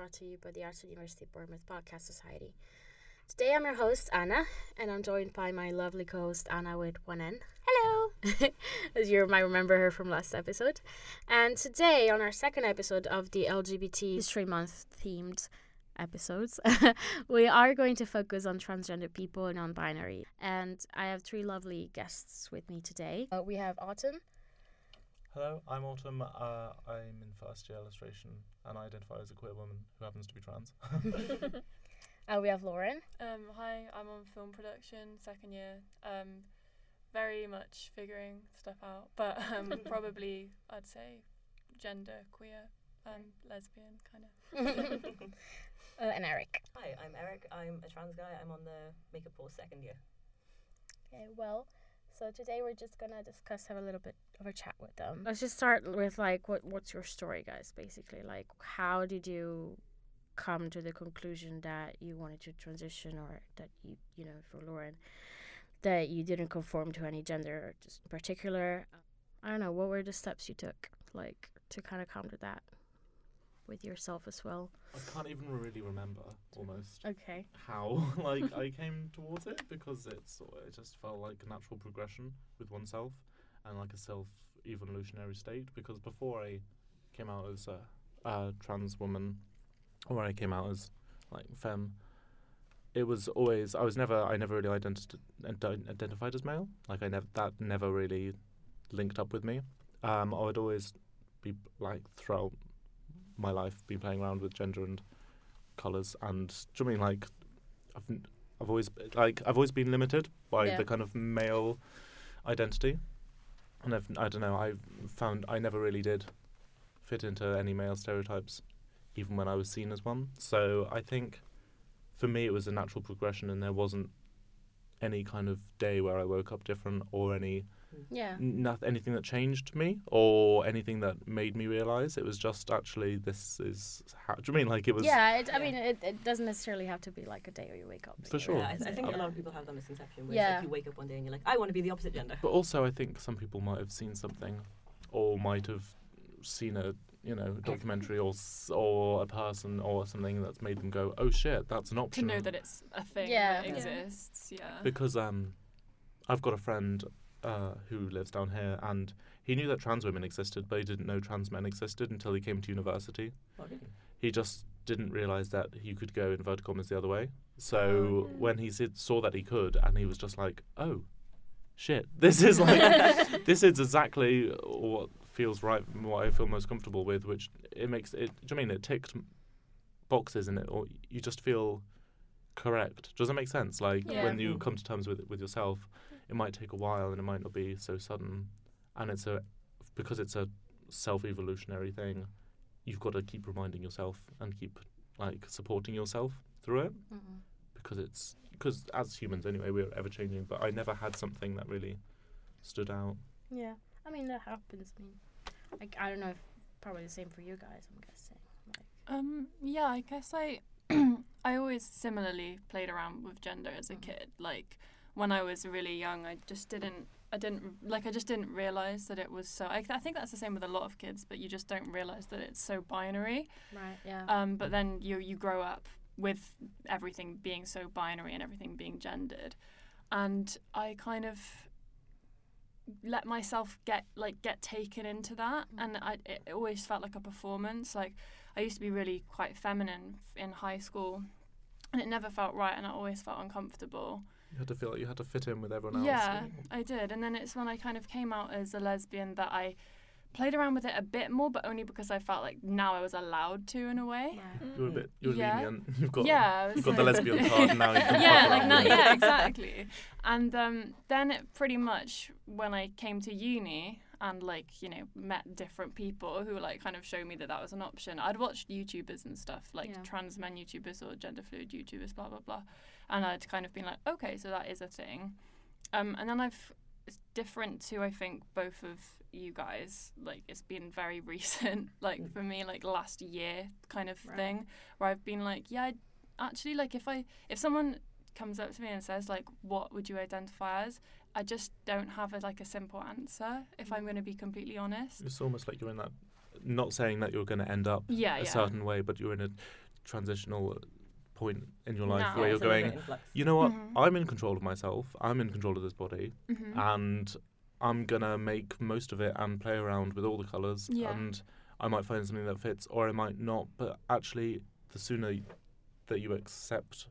brought to you by the Arts University of Bournemouth Podcast Society. Today I'm your host, Anna, and I'm joined by my lovely co host, Anna, with one N. Hello! As you might remember her from last episode. And today, on our second episode of the LGBT History Month themed episodes, we are going to focus on transgender people and non binary. And I have three lovely guests with me today. Uh, we have Autumn. Hello, I'm Autumn. Uh, I'm in first year illustration and I identify as a queer woman who happens to be trans. uh, we have Lauren. Um, hi, I'm on film production, second year. Um, very much figuring stuff out, but um, probably I'd say gender, queer, um, lesbian, kind of. uh, and Eric. Hi, I'm Eric. I'm a trans guy. I'm on the makeup course second year. Okay, well, so today we're just gonna discuss, have a little bit of a chat with them. Let's just start with like, what what's your story, guys? Basically, like, how did you come to the conclusion that you wanted to transition, or that you, you know, for Lauren, that you didn't conform to any gender, just in particular? I don't know. What were the steps you took, like, to kind of come to that? With yourself as well? I can't even really remember almost. Okay. How like I came towards it because it's it just felt like a natural progression with oneself and like a self evolutionary state because before I came out as a, a trans woman or I came out as like femme it was always I was never I never really identi- identified as male like I never that never really linked up with me um I would always be like throw my life been playing around with gender and colors and do you mean like I've I've always like I've always been limited by yeah. the kind of male identity and I've, I don't know I found I never really did fit into any male stereotypes even when I was seen as one so I think for me it was a natural progression and there wasn't any kind of day where I woke up different or any yeah not anything that changed me or anything that made me realize it was just actually this is how do you mean like it was yeah, it, i mean it, it doesn't necessarily have to be like a day where you wake up for sure yeah, I, I, think yeah. a lot of people have that misconception where yeah. like you wake up one day and you're like i want to be the opposite gender but also i think some people might have seen something or might have seen a you know documentary or or a person or something that's made them go oh shit that's an option to know that it's a thing yeah. that exists yeah because um i've got a friend uh, who lives down here, and he knew that trans women existed, but he didn't know trans men existed until he came to university. Okay. He just didn't realize that he could go in vertical commas the other way. So oh. when he saw that he could, and he was just like, "Oh, shit! This is like this is exactly what feels right, what I feel most comfortable with." Which it makes it. Do you mean it ticked boxes in it, or you just feel correct? Does that make sense? Like yeah. when you come to terms with with yourself it might take a while and it might not be so sudden. And it's a because it's a self evolutionary thing. You've got to keep reminding yourself and keep like supporting yourself through it mm because it's because as humans anyway we're ever changing. But I never had something that really stood out. Yeah, I mean that happens. I mean, like I don't know, if probably the same for you guys. I'm guessing. Like. Um. Yeah, I guess I. I always similarly played around with gender as a mm-hmm. kid. Like when I was really young, I just didn't. I didn't like. I just didn't realize that it was so. I, I think that's the same with a lot of kids, but you just don't realize that it's so binary. Right. Yeah. Um. But then you you grow up with everything being so binary and everything being gendered, and I kind of let myself get like get taken into that mm. and I it always felt like a performance like I used to be really quite feminine in high school and it never felt right and I always felt uncomfortable you had to feel like you had to fit in with everyone else. Yeah, I did. And then it's when I kind of came out as a lesbian that I played around with it a bit more, but only because I felt like now I was allowed to in a way. Yeah. You're a bit you're yeah. lenient. You've got yeah, you've got the lesbian card now. Yeah, like not, yeah, exactly. And um, then it pretty much when I came to uni and like you know met different people who like kind of showed me that that was an option. I'd watched YouTubers and stuff like yeah. trans men YouTubers or gender fluid YouTubers, blah blah blah and I'd kind of been like, okay, so that is a thing. Um, and then I've it's different to I think both of you guys. Like it's been very recent, like for me, like last year kind of right. thing, where I've been like, yeah, I'd actually, like if I if someone comes up to me and says like, what would you identify as? I just don't have a, like a simple answer. If I'm going to be completely honest, it's almost like you're in that. Not saying that you're going to end up yeah, a yeah. certain way, but you're in a transitional point in your life No. where Yeah, you're it's a little going, bit in you know what, Mhm. I'm in control of myself, I'm in control of this body, Mhm. and I'm gonna make most of it and play around with all the colours, Yeah. and I might find something that fits, or I might not. But actually, the sooner that you accept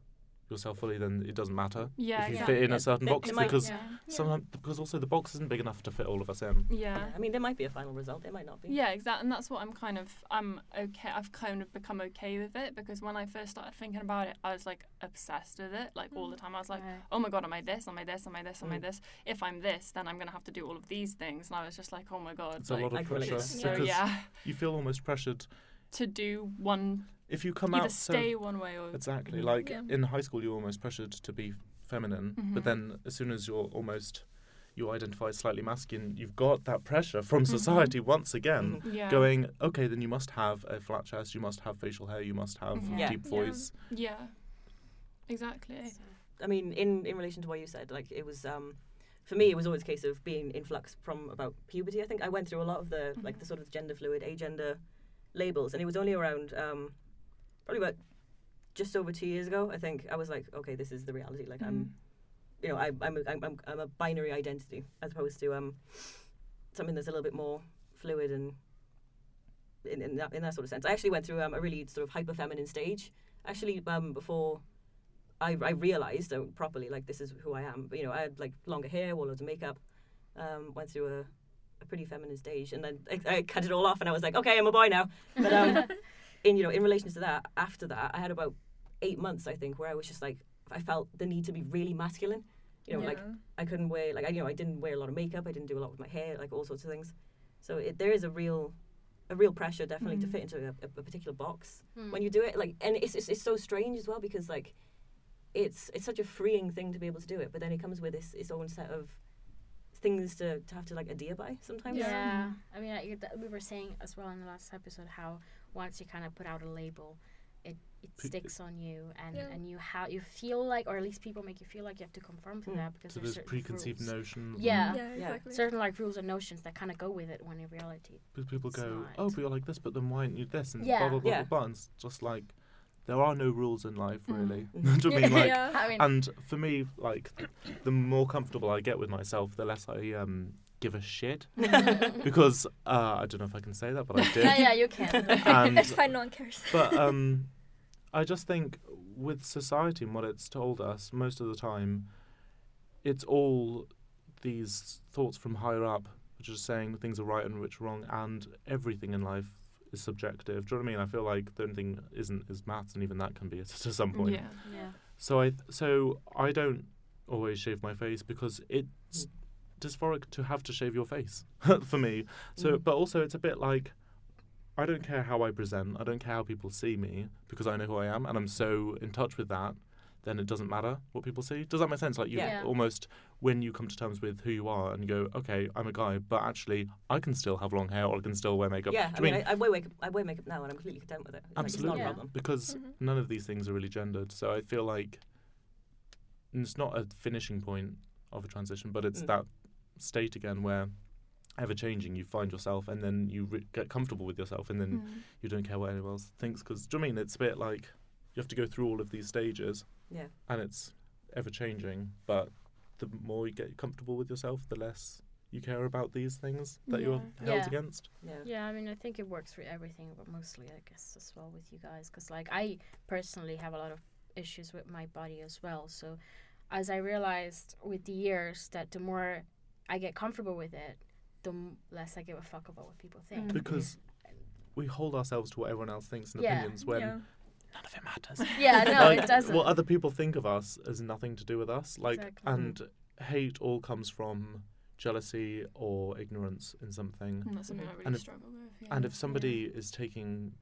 yourself fully, then it doesn't matter yeah, if you exactly. fit in Yeah, a certain it- box it might- because yeah. sometimes because also the box isn't big enough to fit all of us in. yeah. I mean, there might be a final result. There might not be. Yeah, exactly, and that's what I'm kind of I'm okay. I've kind of become okay with it because when I first started thinking about it, I was like obsessed with it, like all the time. I was like, Right. oh my god, am I this? Am I this? Am I this? Am I Mm. this? If I'm this, then I'm gonna have to do all of these things, and I was just like, oh my god, It's like, a lot of can pressure to so yeah, you feel almost pressured to do one if you come either out so stay one way or Exactly. Like Yeah. in high school, you're almost pressured to be feminine, Mhm. but then as soon as you're almost you identify slightly masculine, you've got that pressure from Mhm. society once again, Mhm. yeah, going, okay, then you must have a flat chest, you must have facial hair, you must have Mhm. Yeah. deep Yeah. voice. yeah, exactly. I mean, in in relation to what you said, like it was um, for me, it was always a case of being in flux from about puberty. I think I went through a lot of the like the sort of gender fluid, agender labels, and it was only around um, probably about just over two years ago. I think I was like, okay, this is the reality. Like I'm, Mm. you know, I, I'm, a, I'm I'm I'm a binary identity as opposed to um, something that's a little bit more fluid and in, in that in that sort of sense. I actually went through um, a really sort of hyper feminine stage. Actually, um, before I, I realized uh, properly like this is who I am. But, you know, I had like longer hair, wore loads of makeup, um, went through a, a pretty feminine stage, and then I, I cut it all off, and I was like, okay, I'm a boy now. But um, in you know, in relation to that, after that, I had about eight months, I think, where I was just like, I felt the need to be really masculine. You know, like I couldn't wear like I you know I didn't wear a lot of makeup. I didn't do a lot with my hair, like all sorts of things. So it, there is a real, a real pressure definitely to Mm. fit into a, a, a particular box Hmm. when you do it. Like, and it's, it's it's so strange as well because like, it's it's such a freeing thing to be able to do it, but then it comes with its its own set of things to, to have to like adhere by sometimes. Yeah, I mean, I, we were saying as well in the last episode how once you kind of put out a label, it it Pe- sticks on you, and Yeah. and you how you feel like, or at least people make you feel like you have to conform to Mm. that because So there's there's certain preconceived rules. notions. and Yeah. Yeah, Yeah. exactly. certain like rules and notions that kind of go with it when in reality. pe- People go, not. oh, but you're like this, but then why aren't you this? And Yeah. blah, blah, blah, Yeah. blah, blah. And it's just like, there are no rules in life, Mm. really. Do you know what I mean? Like, yeah. I mean, And for me, like, the more comfortable I get with myself, the less I um give a shit. because uh, I don't know if I can say that, but I did. yeah, yeah, you can. And it's fine, no one cares. but um, I just think with society and what it's told us, most of the time, it's all these thoughts from higher up, which are saying things are right and which are wrong, and everything in life is subjective. Do you know what I mean? I feel like the only thing isn't is maths, and even that can be to some point. Yeah. yeah. So I th- so I don't always shave my face because it's dysphoric to have to shave your face for me. So Mhm. but also it's a bit like I don't care how I present. I don't care how people see me because I know who I am and I'm so in touch with that. Then it doesn't matter what people see. Does that make sense? Like you Yeah. almost when you come to terms with who you are and you go, okay, I'm a guy, but actually I can still have long hair or I can still wear makeup. Yeah, Do I you mean, I, I wear makeup. I wear makeup now, and I'm completely content with it. Like, Absolutely, it's not a Yeah. problem. because Mhm. none of these things are really gendered. So I feel like it's not a finishing point of a transition, but it's Mm. that state again where ever changing, you find yourself, and then you re- get comfortable with yourself, and then Mm. you don't care what anyone else thinks. Because do you know what I mean it's a bit like you have to go through all of these stages, Yeah. and it's ever changing. But the more you get comfortable with yourself, the less you care about these things that you're held Yeah. against. Yeah. Yeah, I mean, I think it works for everything, but mostly, I guess, as well with you guys. Because, like, I personally have a lot of issues with my body as well. So, as I realized with the years that the more I get comfortable with it, the less I give a fuck about what people think. Mm. Because we hold ourselves to what everyone else thinks and Yeah. opinions when yeah. none of it matters. Yeah, no, Like, it doesn't. What other people think of us has nothing to do with us. Like, Exactly. and hate all comes from jealousy or ignorance in something. And that's something I really And if- struggle with. Yeah. And if somebody is taking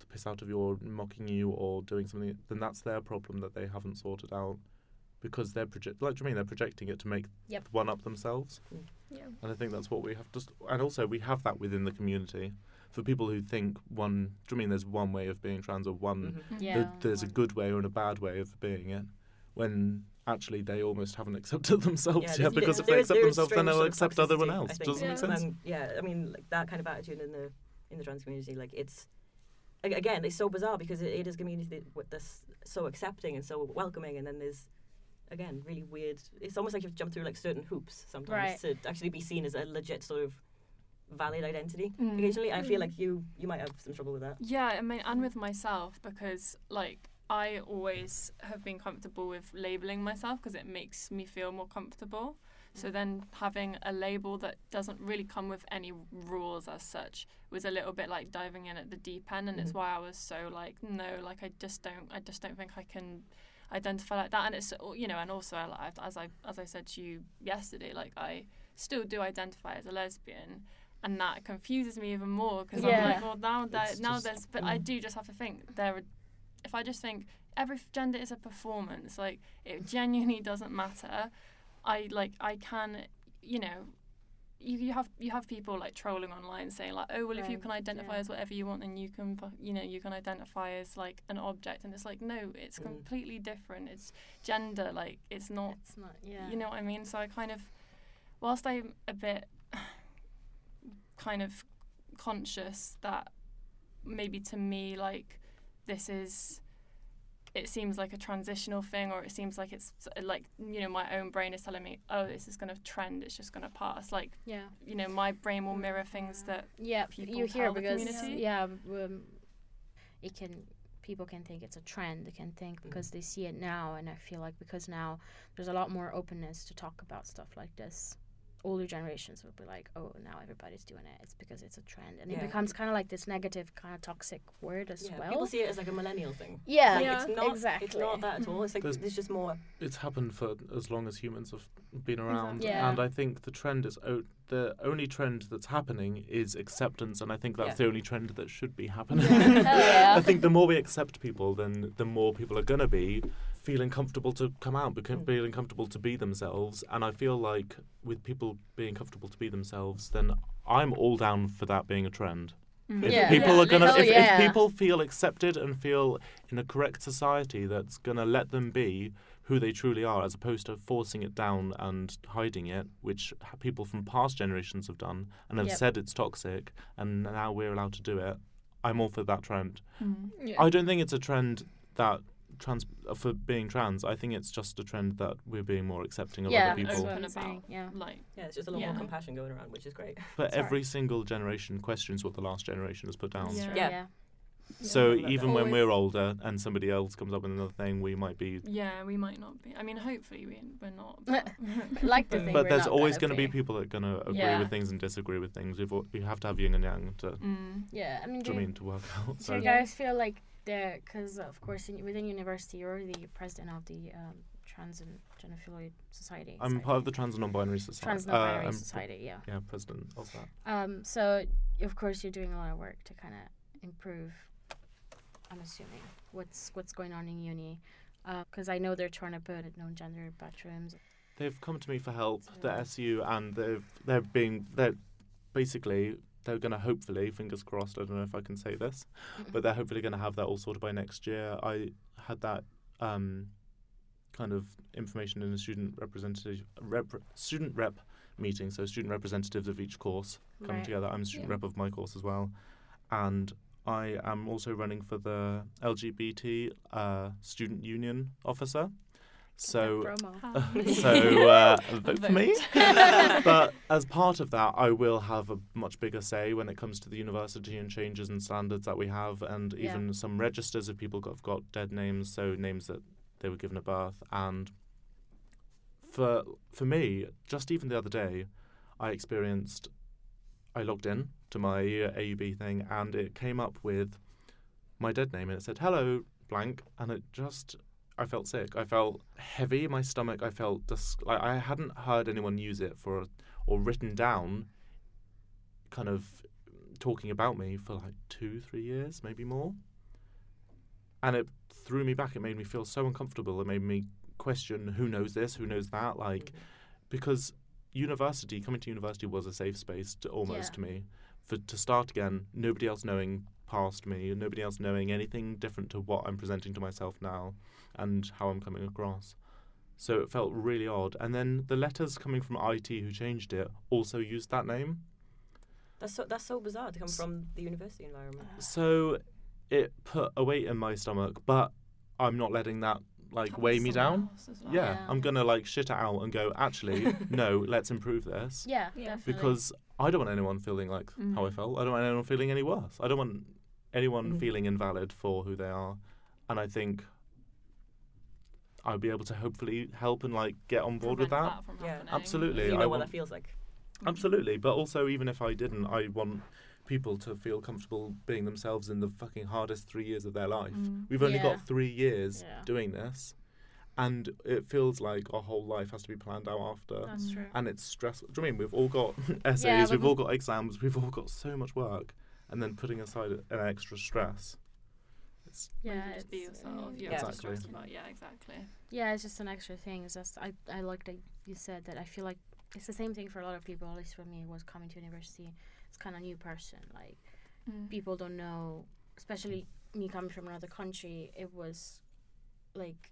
the piss out of you or mocking you or doing something, then that's their problem that they haven't sorted out because they're project. Like, do you mean they're projecting it to make Yep. one up themselves? Yeah. And I think that's what we have to. St- and also, we have that within the community. For people who think one, do you mean there's one way of being trans or one Mhm. yeah, that there's a good way or a bad way of being it when actually they almost haven't accepted themselves Yeah, yet because yeah, if they accept themselves then they'll accept everyone toxicity, else I does think. that make sense Among- yeah, I mean, like that kind of attitude in the in the trans community, like it's again, it's so bizarre because it, it is a community that- that's so accepting and so welcoming, and then there's again really weird. It's almost like you've jumped through like certain hoops sometimes to actually be seen as a legit sort of valid identity. Mm. Occasionally, I feel like you you might have some trouble with that. Yeah, I mean, and with myself because like I always have been comfortable with labeling myself because it makes me feel more comfortable. So then having a label that doesn't really come with any rules as such was a little bit like diving in at the deep end, and it's Mhm. why I was so like, no, like I just don't, I just don't think I can identify like that. And it's you know, and also like, as I as I said to you yesterday, like I still do identify as a lesbian. And that confuses me even more because Yeah. I'm like, well, now that now just- there's, but I Mm. do just have to think there. Are, if I just think every gender is a performance, like it genuinely doesn't matter. I like I can, you know, you, you have you have people like trolling online saying like, oh well, if you can identify yeah. as whatever you want, then you can, you know, you can identify as like an object, and it's like no, it's Mm. completely different. It's gender, like it's not It's not. Yeah. you know what I mean? So I kind of, whilst I'm a bit kind of conscious that maybe to me, like, this is, it seems like a transitional thing, or it seems like it's like, you know, my own brain is telling me, oh, this is going to trend, it's just going to pass. Like, Yeah. you know, my brain will mirror things that, Yeah. people you hear tell because community. yeah, um, it can. People can think it's a trend. They can think Mm-hmm. because they see it now, and I feel like because now there's a lot more openness to talk about stuff like this. Older generations will be like, "Oh, now everybody's doing it. It's because it's a trend," and it becomes kind of like this negative, kind of toxic word as Yeah, well. people see it as like a millennial thing. yeah, Like, Yeah. it's not. exactly. It's not that at all. It's like There's- there's, just more. It's happened for as long as humans have been around, Exactly. Yeah. and I think the trend is o- the only trend that's happening is acceptance, and I think that's Yeah. the only trend that should be happening. Hell yeah. I think the more we accept people, then the more people are gonna be feeling comfortable to come out, become, Mm. feeling comfortable to be themselves. And I feel like with people being comfortable to be themselves, then I'm all down for that being a trend. If Yeah. people are gonna, if, yeah. if people feel accepted and feel in a correct society that's gonna let them be who they truly are, as opposed to forcing it down and hiding it, which people from past generations have done and have Yep. said it's toxic, and now we're allowed to do it. I'm all for that trend. Mm. Yeah. I don't think it's a trend that trans uh, for being trans. I think it's just a trend that we're being more accepting of yeah, other that's people. what Open about. Yeah. like, Yeah, it's just a lot Yeah. more compassion going around, which is great. But Sorry. every single generation questions what the last generation has put down. Yeah. Yeah. yeah. So Yeah. even when Always- we're older and somebody else comes up with another thing, we might be. yeah, we might not be. I mean, hopefully we, we're not. But like to think But there's always gonna going be people that are going to agree Yeah. with things and disagree with things. We've, al- we have to have yin and yang to, mm. Yeah, I mean, do do you you, mean, to work out. do So you guys feel like because of course in, within university you're the president of the um, Trans and Gender Fluid Society. I'm part of the Trans and Non-Binary Society. Trans Uh, Non-Binary I'm- Society. Yeah. Yeah, president of that. Um. So of course you're doing a lot of work to kind of improve. I'm assuming what's what's going on in uni, because I know they're trying to put known gender bathrooms. They've come to me for help, the SU, and they've they're being they're basically they're going to hopefully, fingers crossed. I don't know if I can say this, but they're hopefully going to have that all sorted by next year. I had that um, kind of information in a student representative rep, student rep meeting. So student representatives of each course come Right. together. I'm a student Yeah. rep of my course as well, and I am also running for the LGBT uh, student union officer. So so uh, vote for me. But as part of that, I will have a much bigger say when it comes to the university and changes and standards that we have, and Yeah. even some registers of people have got dead names, so names that they were given at birth. And for for me, just even the other day, I experienced. I logged in to my uh, AUB thing, and it came up with my dead name, and it said "Hello blank," and it just I felt sick. I felt heavy in my stomach. I felt dis- like I hadn't heard anyone use it for or written down, kind of talking about me for like two, three years, maybe more. And it threw me back. It made me feel so uncomfortable. It made me question who knows this, who knows that. Like, mm-hmm. because university, coming to university was a safe space to almost Yeah. to me. For to start again, nobody else knowing past me, nobody else knowing anything different to what I'm presenting to myself now and how I'm coming across. So it felt really odd. And then the letters coming from IT who changed it also used that name. That's so that's so bizarre to come S- from the university environment. So it put a weight in my stomach, but I'm not letting that like Help weigh me down. well. Yeah, Yeah. I'm gonna like shit it out and go. Actually, no, let's improve this Yeah, Yeah. definitely. because I don't want anyone feeling like how I Mhm. felt. I don't want anyone feeling any worse. I don't want anyone Mhm. feeling invalid for who they are. And I think I'll be able to hopefully help and like get on board with Prevent that. Yeah. Absolutely. you know I what want- that feels like. Absolutely, but also even if I didn't, I want people to feel comfortable being themselves in the fucking hardest three years of their life. Mm. We've only Yeah. got three years Yeah. doing this, and it feels like our whole life has to be planned out after. That's true. and it's stressful. Do you know I mean we've all got essays, Yeah, we've all got exams, we've all got so much work, and then putting aside an extra stress. It's Maybe Yeah, just be it's, yourself. uh, You Yeah. have to stress Exactly. about yeah, exactly. Yeah, it's just an extra thing. It's just I, I like that you said that I feel like it's the same thing for a lot of people, at least for me, was coming to university. It's kind of new person. Like Mm. people don't know, especially me coming from another country. It was like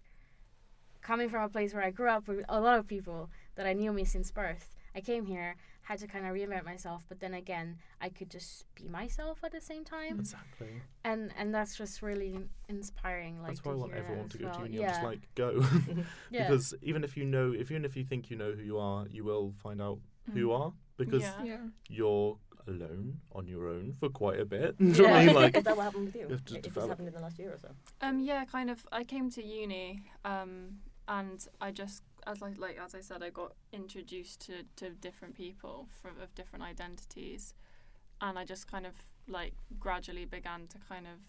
coming from a place where I grew up with a lot of people that I knew me since birth. I came here, had to kind of reinvent myself, but then again, I could just be myself at the same time, exactly. and and that's just really inspiring. Like That's why I want everyone to go well. to uni yeah. and just like go, yeah. because even if you know, if even if you think you know who you are, you will find out who you Mm. are because Yeah. Yeah. you're alone on your own for quite a bit. Do you know what I mean? Like, Is that what happened with you? You have to If this develop- happened in the last year or so. Um, yeah, kind of. I came to uni, um, and I just, as I like, as I said, I got introduced to, to different people from of different identities, and I just kind of like gradually began to kind of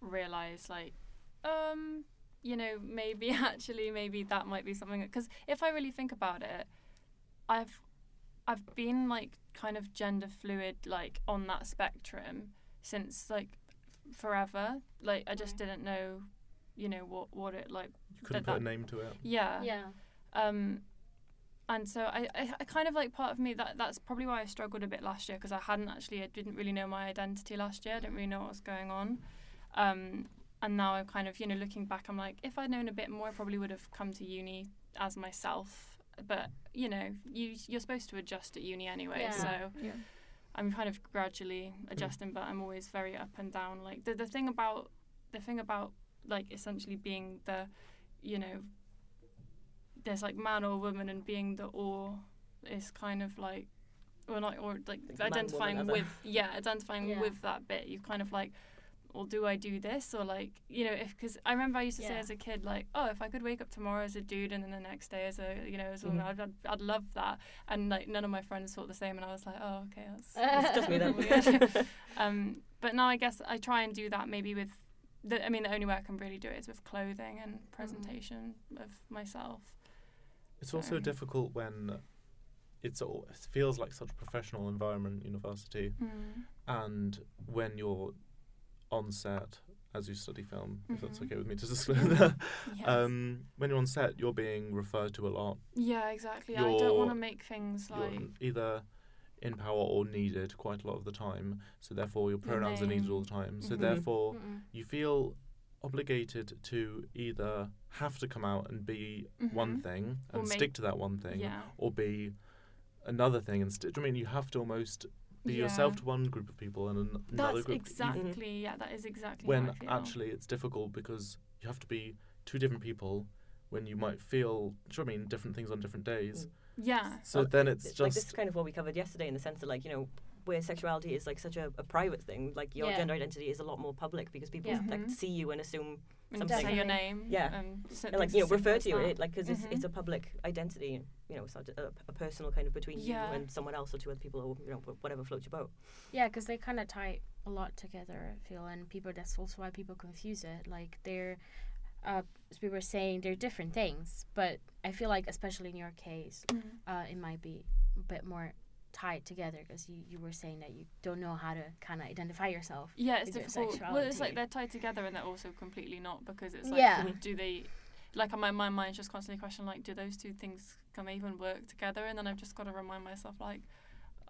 realize like, um, you know, maybe actually maybe that might be something because if I really think about it, I've I've been like kind of gender fluid like on that spectrum since like forever. Like I just Right. didn't know, you know, what what it like. you couldn't that- put a name to it. Yeah. yeah. Um, and so I, I, I kind of like part of me that that's probably why I struggled a bit last year because I hadn't actually I didn't really know my identity last year. I didn't really know what was going on. Um, and now I'm kind of you know looking back, I'm like if I'd known a bit more, I probably would have come to uni as myself. But you know, you you're supposed to adjust at uni anyway, Yeah. so. Yeah. I'm kind of gradually adjusting, but I'm always very up and down. Like the the thing about the thing about like essentially being the, you know, there's like man or woman and being the or is kind of like, or not or like Like man, identifying woman, with yeah identifying Yeah. with that bit. You kind of like. Well, do I do this or like you know if because I remember I used to say as a kid like oh if I could wake up tomorrow as a dude and then the next day as a you know as a woman Mhm. I'd, I'd I'd love that and like none of my friends thought the same and I was like oh okay that's It's just me then. Weird. um, but now I guess I try and do that maybe with the, I mean the only way I can really do it is with clothing and presentation of myself. It's also difficult when it's all, it feels like such a professional environment, university, and when you're on set as you study film, if that's Mhm. okay with me to disclose that. Yes. Um, when you're on set, you're being referred to a lot. yeah, exactly. I don't want to make things You're like either in power or needed quite a lot of the time. So therefore, your Your pronouns are needed all the time. So Mhm. therefore, Mm-mm. you feel obligated to either have to come out and be one Mhm. thing Or and make- stick to that one thing, yeah. or be another thing and st- I mean, you have to almost be Yeah. yourself to one group of people and an- another That's group. you- exactly yeah. That is exactly when how I feel. actually it's difficult because you have to be two different people when you might feel, do you know I mean, different things on different days. Mm. Yeah. So Well, then it's It's like this is kind of what we covered yesterday in the sense that like you know where sexuality is like such a, a private thing like your Yeah. gender identity is a lot more public because people Yeah. like Mhm. see you and assume When you something. say your name. Yeah. And, and like you know refer to you it like because it's, it's Mhm. a public identity you know it's not a, a personal kind of between Yeah. you and someone else or two other people or you know whatever floats your boat Yeah, because they kind of tie a lot together. I feel, and people. That's also why people confuse it. Like they're, uh, as we were saying, they're different things. But I feel like, especially in your case, Mhm. uh, it might be a bit more tied together because you, you were saying that you don't know how to kind of identify yourself. Yeah, it's with your difficult. Well, it's like they're tied together and they're also completely not because it's like, Yeah. do they, like, my, my mind's just constantly questioning, like, do those two things can they even work together? And then I've just got to remind myself, like,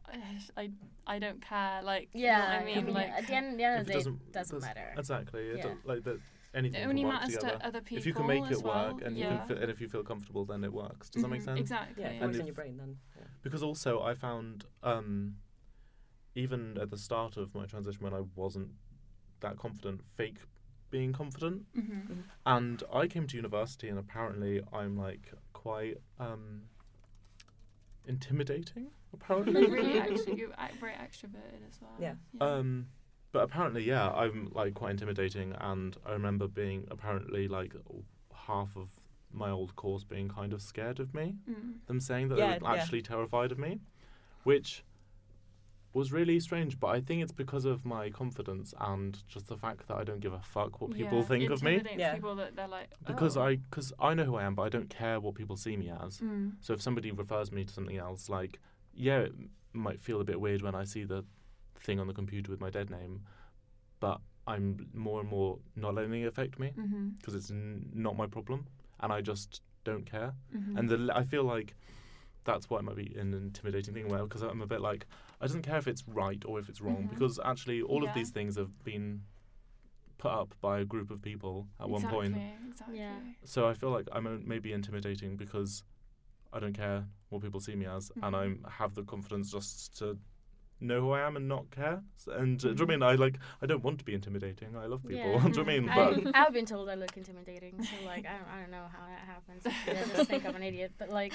I, I don't care. Like, you know Yeah, what I mean? like, at the end, the end of it the day, doesn't, doesn't matter. Exactly. It Yeah. like that. Anything it only can work matters together. to other people. if you can make as it work and yeah. you can fi- and if you feel comfortable, then it works. Does that make Mhm, sense? Exactly. yeah if it And works in if- your brain then yeah. Because also I found um, even at the start of my transition when I wasn't that confident fake being confident. Mm-hmm. And I came to university, and apparently I'm like quite um, intimidating. Apparently, really, actually, you're very extroverted as well. Yeah. Um, but apparently, yeah, I'm like quite intimidating, and I remember being apparently like half of my old course being kind of scared of me. Mm. Them saying that Yeah, they were yeah. actually terrified of me, which was really strange. But I think it's because of my confidence and just the fact that I don't give a fuck what people Yeah, think it of me. intimidates Yeah. People that they're like Because oh. I, because I know who I am, but I don't care what people see me as. Mm. So if somebody refers me to something else, like yeah, it might feel a bit weird when I see the thing on the computer with my dead name, but I'm more and more not letting it affect me Mm-hmm. because it's n- not my problem, and I just don't care. Mm-hmm. And the l- I feel like that's why it might be an intimidating thing. Well, because I'm a bit like I don't care if it's right or if it's wrong Mhm. because actually all Yeah. of these things have been put up by a group of people at one point. Exactly. Yeah. So I feel like I'm maybe intimidating because I don't care what people see me as, and I Mhm. have the confidence just to know who I am and not care. S- And uh, do you know. I mean? I like I don't want to be intimidating. I love people. Yeah. do you know what I mean? I, But I've been told I look intimidating, so like I don't, I don't know how that happens. I just think I'm an idiot, but like,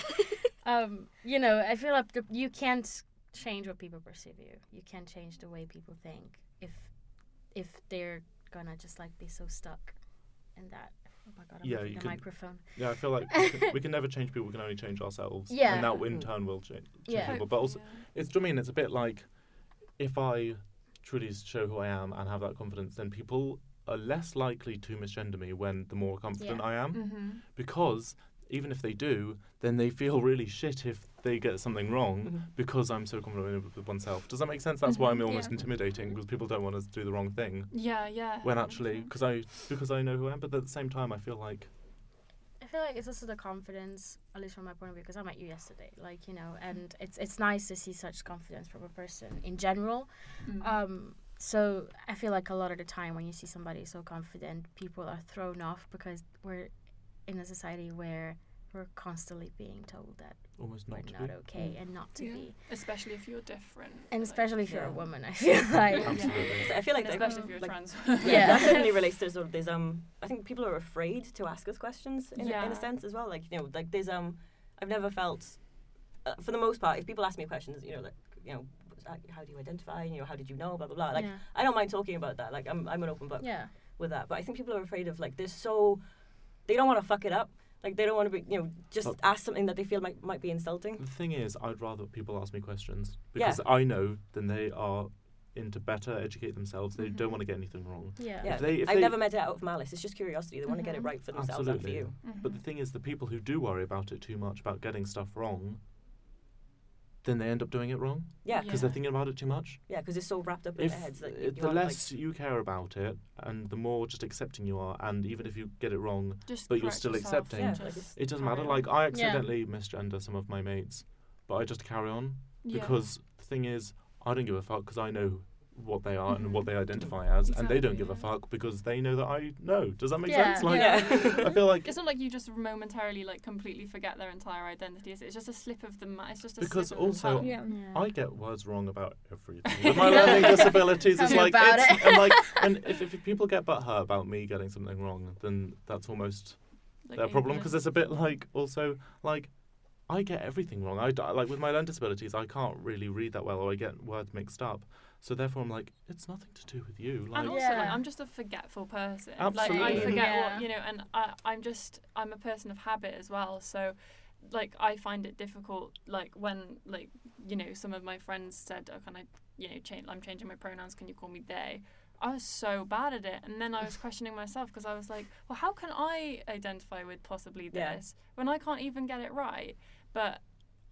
um, you know, I feel like the, you can't change what people perceive you. You can't change the way people think if if they're gonna just like be so stuck in that. Oh my god, I'm Yeah, you the can- microphone. yeah, I feel like we can, we can never change people. We can only change ourselves. Yeah. and that in Mm. turn will change, change Yeah. people. But also, it's. Do you know I mean? It's a bit like if I truly show who I am and have that confidence, then people are less likely to misgender me when the more confident Yeah. I am. Mm-hmm. because even if they do, then they feel really shit if they get something wrong Mhm. because I'm so confident with- oneself. Does that make sense? That's why I'm Mhm, almost yeah. intimidating because people don't want us to do the wrong thing Yeah, yeah. when actually because I because I know who I am. But at the same time, I feel like feel like it's also the confidence, at least from my point of view, because I met you yesterday. Like you know, and it's it's nice to see such confidence from a person in general. sense. Mm. Um, so I feel like a lot of the time when you see somebody so confident, people are thrown off because we're in a society where we're constantly being told that almost we're not to not be. okay and not to Yeah. be, especially if you're different. and like- especially if you're a woman. I feel like Absolutely. So I feel like and that- especially if you're like, trans. yeah, Yeah. that certainly relates to sort of there's um I think people are afraid to ask us questions in, a, in a sense as well. Like you know, like there's um I've never felt uh, for the most part if people ask me questions, you know, like you know, how do you identify? You know, how did you know? Blah blah blah. Like yeah. I don't mind talking about that. Like I'm I'm an open book yeah, with that. But I think people are afraid of like they're so they don't want to fuck it up. Like they don't want to be you know just Oh. ask something that they feel might might be insulting. The thing is, I'd rather people ask me questions Yeah. because I know then they are into better educate themselves. They don't Mhm. want to get anything wrong. yeah, Yeah, they- if I've they- never met it out of malice. It's just curiosity. They want to get it Mhm. right for themselves and for Absolutely. you. But the thing is, the people who do worry about it too much, about getting stuff wrong, then they end up doing it wrong Yeah, because Yeah. they're thinking about it too much. yeah, because it's so wrapped up in if their heads that you, you the wanna, like- less you care about it and the more just accepting you are and even if you get it wrong Just but you're still yourself accepting. Yeah, like it doesn't matter on. like i accidentally misgender some of my mates but i just carry on Yeah. because the thing is i don't give a fuck because i know what they are and what they identify as and they don't give a fuck because they know that i know does that make Yeah, sense like yeah. i feel like It's not like you just momentarily like completely forget their entire identity. It's, it's just a slip of the. Ma- it's just a Because slip of the also- tongue. Yeah. yeah. I get words wrong about everything. With my learning disabilities, Tell it's like it's it. and like and if, if people get butthurt about me getting something wrong, then that's almost Like their problem because it's a bit like also like I get everything wrong. I like with my learning disabilities, I can't really read that well, or I get words mixed up. So therefore, I'm like, it's nothing to do with you. Like, and also, like, I'm just a forgetful person. Absolutely. Like I forget Yeah. what you know, and I, I'm just I'm a person of habit as well. So, like I find it difficult. Like when like you know some of my friends said, "Oh, can I you know change? I'm changing my pronouns. Can you call me they?" I was so bad at it, and then I was questioning myself because I was like, "Well, how can I identify with possibly Yeah. this when I can't even get it right?" But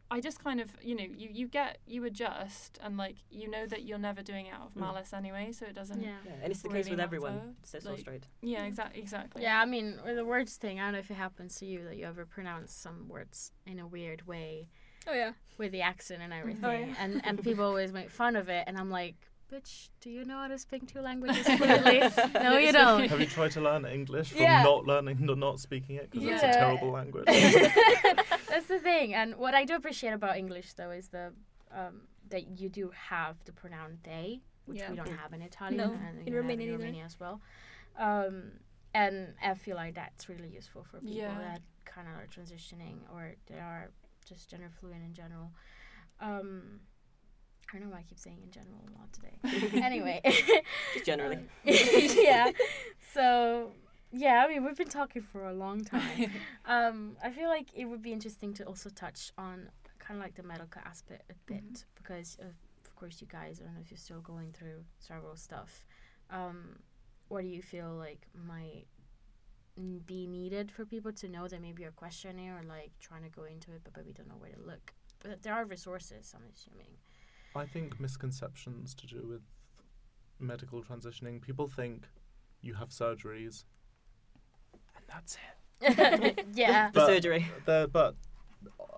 I just kind of, you know, you, you get, you adjust, and like, you know that you're never doing it out of Mm. malice anyway, so it doesn't. yeah. Yeah, and it's the case really with everyone. matter, It's so like- straight. Yeah, exactly, exactly. Yeah, I mean, with the words thing, I don't know if it happens to you that you ever pronounce some words in a weird way Oh yeah. with the accent and everything, Oh, yeah. and and people always make fun of it, and I'm like, bitch, do you know how to speak two languages fluently? no, you don't. have you tried to learn English from Yeah. not learning, not speaking it? Because it's a terrible language. That's the thing, and what I do appreciate about English though is the um, that you do have the pronoun they, which Yeah. we don't Mm. have in Italian No, and in we Romania in. Romania as well. Um, and I feel like that's really useful for people Yeah. that kind of are transitioning or they are just gender fluent in general. Um, I don't know why I keep saying in general a lot today. anyway, Just generally. Yeah. So yeah, I mean we've been talking for a long time. um, I feel like it would be interesting to also touch on kind of like the medical aspect a bit because of, of course you guys I don't know if you're still going through several stuff. Um, what do you feel like might be needed for people to know that maybe you're questioning or like trying to go into it but, but we don't know where to look? But there are resources, I'm assuming. I think misconceptions to do with medical transitioning. People think you have surgeries, and that's it. yeah. The surgery. The, but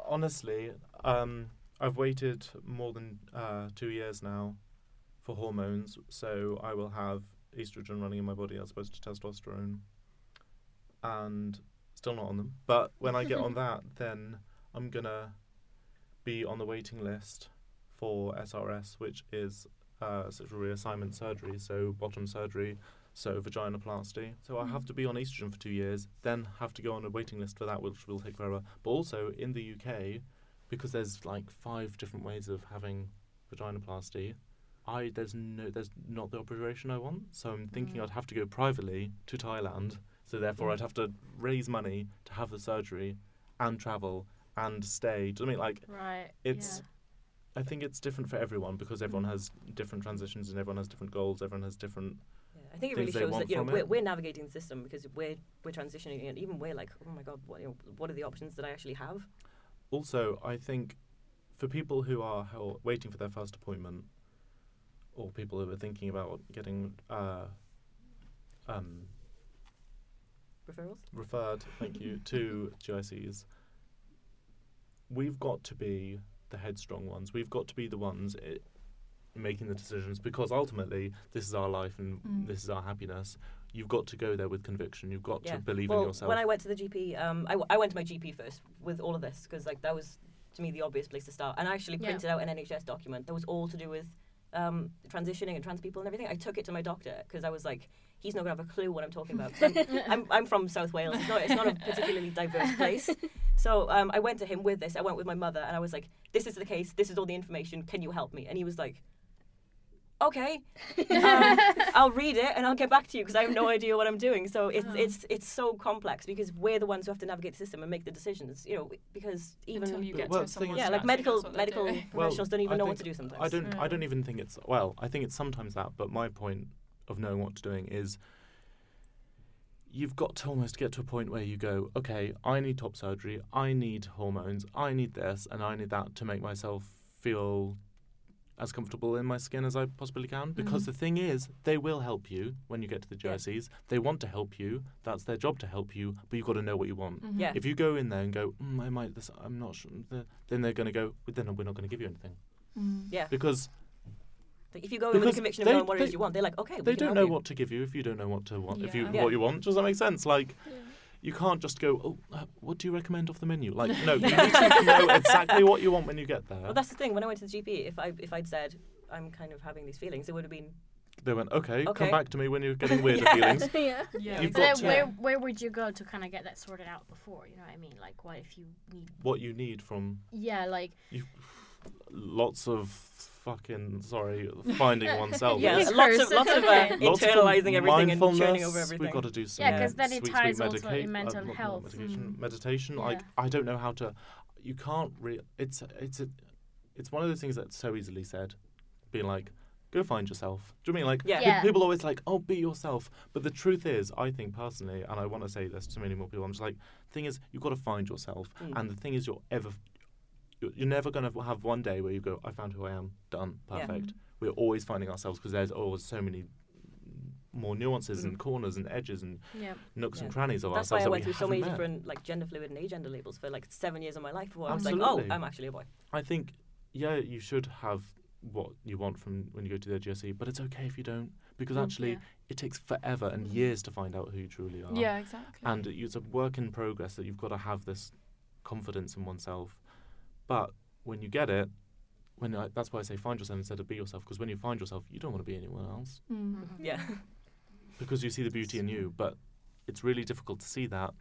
honestly, um, I've waited more than uh, two years now for hormones, so I will have estrogen running in my body as opposed to testosterone, and still not on them. But when I get on that, then I'm gonna be on the waiting list for SRS, which is uh, sexual reassignment surgery, so bottom surgery, so vaginoplasty. So I have to be on estrogen for two years, then have to go on a waiting list for that, which will take forever. But also in the UK, because there's like five different ways of having vaginoplasty, I there's no there's not the operation I want. So I'm thinking Mm. I'd have to go privately to Thailand. So therefore Mm. I'd have to raise money to have the surgery and travel and stay. Do you know I mean like Right. it's I think it's different for everyone because everyone Mm. has different transitions and everyone has different goals. Everyone has different. Yeah, I think it really shows that you know we're, we're navigating the system because we're we're transitioning and even we're like oh my god what you know, what are the options that I actually have Also, I think for people who are waiting for their first appointment, or people who are thinking about getting uh, um, referrals referred, thank you, to GICs, we've got to be the headstrong ones. We've got to be the ones i making the decisions because ultimately this is our life and Mm. this is our happiness. You've got to go there with conviction. You've got Yeah. to believe well in yourself. when I went to the GP um I, w- I went to my GP first with all of this because like that was to me the obvious place to start and I actually Yeah. printed out an NHS document that was all to do with um, transitioning and trans people and everything I took it to my doctor because I was like he's not gonna have a clue what I'm talking about. I'm, I'm, I'm from South Wales it's not, it's not a particularly diverse place so um, I went to him with this I went with my mother and I was like this is the case this is all the information can you help me and he was like okay um, I'll read it and I'll get back to you because I have no idea what I'm doing. So it's Oh. it's it's so complex because we're the ones who have to navigate the system and make the decisions. You know, because even Until you get Well, to the someone yeah, like medical knows what they're medical doing. professionals don't even I know what to do sometimes. I don't. I don't even think it's well. I think it's sometimes that, but my point of knowing what to doing is you've got to almost get to a point where you go, okay, I need top surgery, I need hormones, I need this, and I need that to make myself feel as comfortable in my skin as I possibly can. Because Mhm. the thing is, they will help you when you get to the Yeah. GICs. They want to help you. That's their job to help you. But you've got to know what you want. Mhm. Yeah. If you go in there and go, mm, I might, this, I'm not sure, then they're going to go, well, then we're not going to give you anything Mm. Yeah, because like if you go in with a conviction of they- knowing what it is you want, they're like, okay, we they can don't help know you. what to give you if you don't know what to want. If you Yeah. Yeah. what you want, does that make sense? Like you can't just go, oh, uh, what do you recommend off the menu? Like no, you need to know exactly what you want when you get there. Well, that's the thing. When I went to the GP, if I if I'd said I'm kind of having these feelings, it would have been they went, okay, Okay. come back to me when you're getting weirder Yeah. feelings. yeah. Yeah. You've got to- where where would you go to kind of get that sorted out before? You know what I mean? Like, what if you need? What you need from Yeah, like lots of fucking sorry finding oneself. yeah, Yes, lots of lots of uh, Lots of internalizing everything and churning mindfulness. over everything. We've got to do some Yeah, 'cause then it ties sweet also medica- in mental uh, not- not health. medication, Mm. meditation. Like I don't know how to. You can't really. It's it's a, it's one of those things that's so easily said. Being like, go find yourself. Do you mean like? Yeah. Yeah. People always like, oh, be yourself. But the truth is, I think personally, and I want to say this to many more people. I'm just like, thing is, you've got to find yourself. Mm. And the thing is, you're ever. You're you're never going to have one day where you go, I found who I am, done, Yeah. perfect. We're always finding ourselves because there's always so many more nuances and Mhm. corners and edges and yeah, nooks and crannies of That's why ourselves I that went we through so many met. different like gender fluid and agender labels for like seven years of my life before I was like, oh, I'm actually a boy. I think, yeah, you should have what you want from when you go to the GIC, but it's okay if you don't because Mm, actually yeah. it takes forever and Mhm. years to find out who you truly are. Yeah, exactly. And it's a work in progress that you've got to have this confidence in oneself. But when you get it, when I, that's why I say find yourself instead of be yourself. Because when you find yourself, you don't want to be anyone else Mm. Mhm. Yeah. because you see the beauty in you. But it's really difficult to see that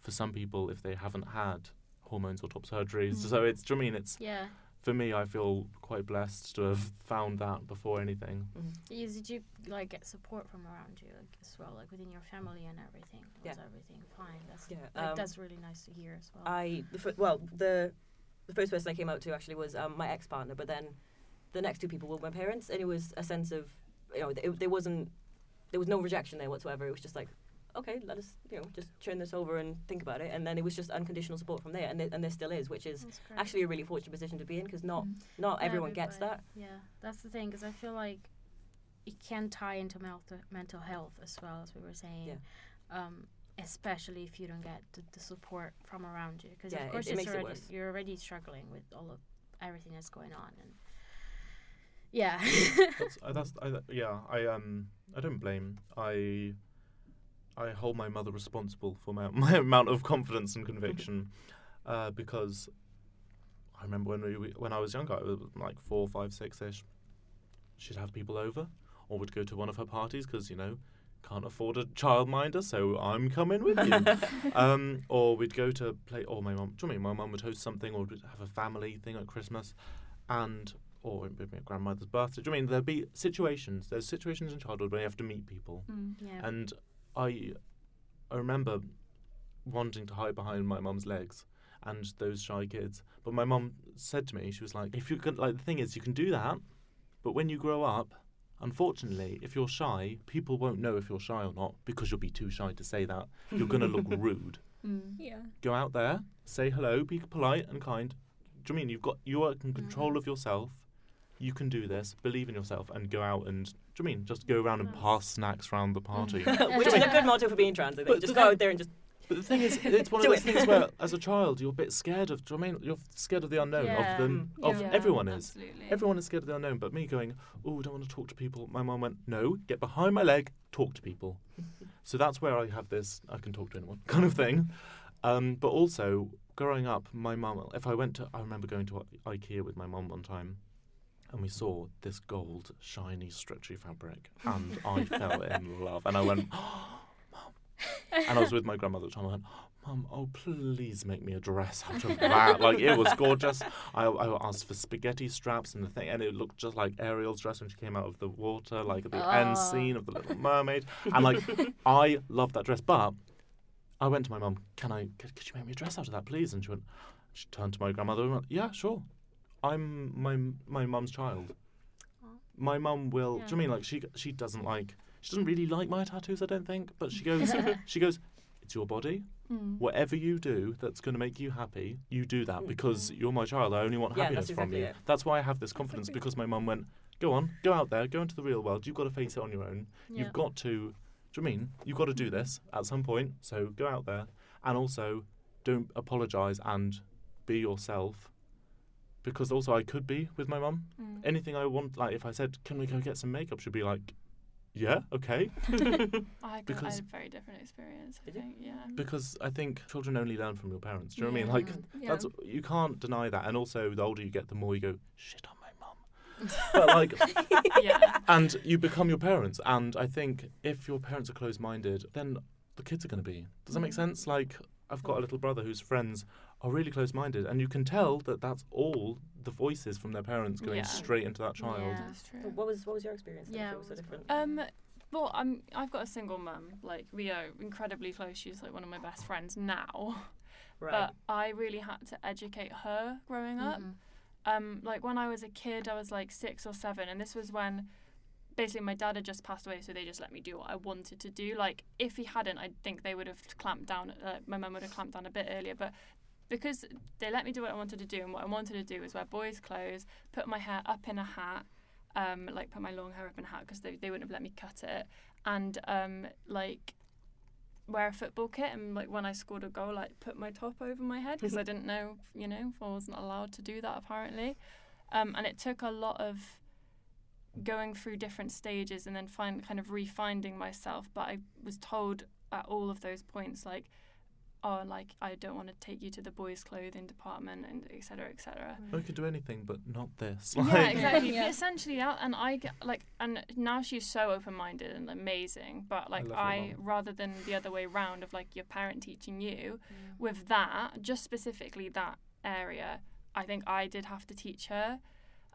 for some people if they haven't had hormones or top surgeries. Mm. So it's. Do you know I mean it's Yeah. for me? I feel quite blessed to have found that before anything. You- Did you like get support from around you like, as well, like within your family and everything? Was Yeah. everything fine? That's Yeah, like, um, that's really nice to hear as well. I the fir- well the the first person I came out to actually was um, my ex partner, but then the next two people were my parents, and it was a sense of you know it, there wasn't there was no rejection there whatsoever. It was just like okay, let us you know just turn this over and think about it, and then it was just unconditional support from there, and there, and there still is, which is actually a really fortunate position to be in because not Mm. not everyone gets that. Yeah, that's the thing because I feel like it can tie into mental mental health as well as we were saying. Yeah. Um, especially if you don't get the, the support from around you, because Yeah, of course it it's makes it already worse. you're already struggling with all of everything that's going on, and yeah, that's, uh, that's I, yeah. I um I don't blame. I I hold my mother responsible for my, my amount of confidence and conviction, uh, because I remember when we when I was younger, I was like four, five, six ish. She'd have people over, or would go to one of her parties because you know can't afford a childminder, so I'm coming with you. um, or we'd go to play. Or my mum, do you know I mean my mum would host something, or we'd have a family thing at Christmas, and or it would be my grandmother's birthday. Do you know I mean there'd be situations? There's situations in childhood where you have to meet people, Mm. yeah, and I, I remember wanting to hide behind my mum's legs and those shy kids. But my mum said to me, she was like, "If you can, like the thing is, you can do that, but when you grow up." Unfortunately, if you're shy, people won't know if you're shy or not because you'll be too shy to say that. You're going to look rude Mm. Yeah. go out there, say hello, be polite and kind. Do you mean you've got you are in control of yourself? You can do this. Believe in yourself and go out and. Do you mean just go around and pass snacks around the party? Which is a good motto for being trans, I think. But just go out there and just But the thing is, it's one of those it. things where, as a child, you're a bit scared of. Do you know what I mean you're scared of the unknown? Yeah. Of the Mm. of Yeah, everyone is. Absolutely. Everyone is scared of the unknown. But me going, oh, I don't want to talk to people. My mum went, no, get behind my leg, talk to people. so that's where I have this. I can talk to anyone kind of thing. Um, but also growing up, my mum. If I went to, I remember going to IKEA with my mum one time. And we saw this gold, shiny, stretchy fabric, and I fell in love. And I went, and I was with my grandmother at the time. I went, Mum, oh please make me a dress out of that. like it was gorgeous. I, I asked for spaghetti straps and the thing, and it looked just like Ariel's dress when she came out of the water, like at the end Oh. scene of the Little Mermaid. And like, I loved that dress. But I went to my mum. Can I? Could, could you make me a dress out of that, please? And she went. She turned to my grandmother and went, Yeah, sure. I'm my my mum's child. My mum will. Do you mean like she she doesn't like she doesn't really like my tattoos? I don't think. But she goes she goes. It's your body Mm. whatever you do that's going to make you happy, you do that because you're my child. I only want Yeah, happiness that's from exactly you. it. That's why I have this confidence because my mum went, go on, go out there, go into the real world. You've got to face it on your own. yeah. You've got to, do you know what I mean? You've got to do this at some point. So go out there and also don't apologise and be yourself. Because also I could be with my mum. Mm. Anything I want, like if I said, can we go get some makeup, she'd be like, yeah, okay. I, got, I had a very different experience. I think. Yeah. Because I think children only learn from your parents. Do you know what I mean? Like, Yeah. That's you can't deny that, and also the older you get, the more you go shit on my mum. but like, yeah. and you become your parents, and I think if your parents are closed-minded, then the kids are going to be. Does that make Mhm. sense? Like, I've got a little brother whose friends are really close-minded, and you can tell that that's all the voices from their parents going Yeah. straight into that child. Yeah. That's true. What was what was your experience? Then, Yeah, if it was so different. Um, well, I'm I've got a single mum. Like we are incredibly close. She's like one of my best friends now. right. But I really had to educate her growing up. Mhm. Um, like when I was a kid, I was like six or seven, and this was when basically my dad had just passed away, so they just let me do what I wanted to do. Like if he hadn't, I think they would have clamped down. Uh, my mum would have clamped down a bit earlier, but because they let me do what I wanted to do, and what I wanted to do was wear boys' clothes, put my hair up in a hat, um, like put my long hair up in a hat because they they wouldn't have let me cut it, and um, like wear a football kit and like when I scored a goal like put my top over my head because I didn't know you know I wasn't allowed to do that apparently. Um, and it took a lot of going through different stages and then find kind of refinding myself but I was told at all of those points like oh, like I don't want to take you to the boys' clothing department and et cetera, et cetera. Mm. I could do anything, but not this. Yeah, Like, exactly. Yeah. Essentially, that, and I get like, and now she's so open-minded and amazing. But like, love your I, rather than the other way round of like your parent teaching you, mm. with that, just specifically that area, I think I did have to teach her.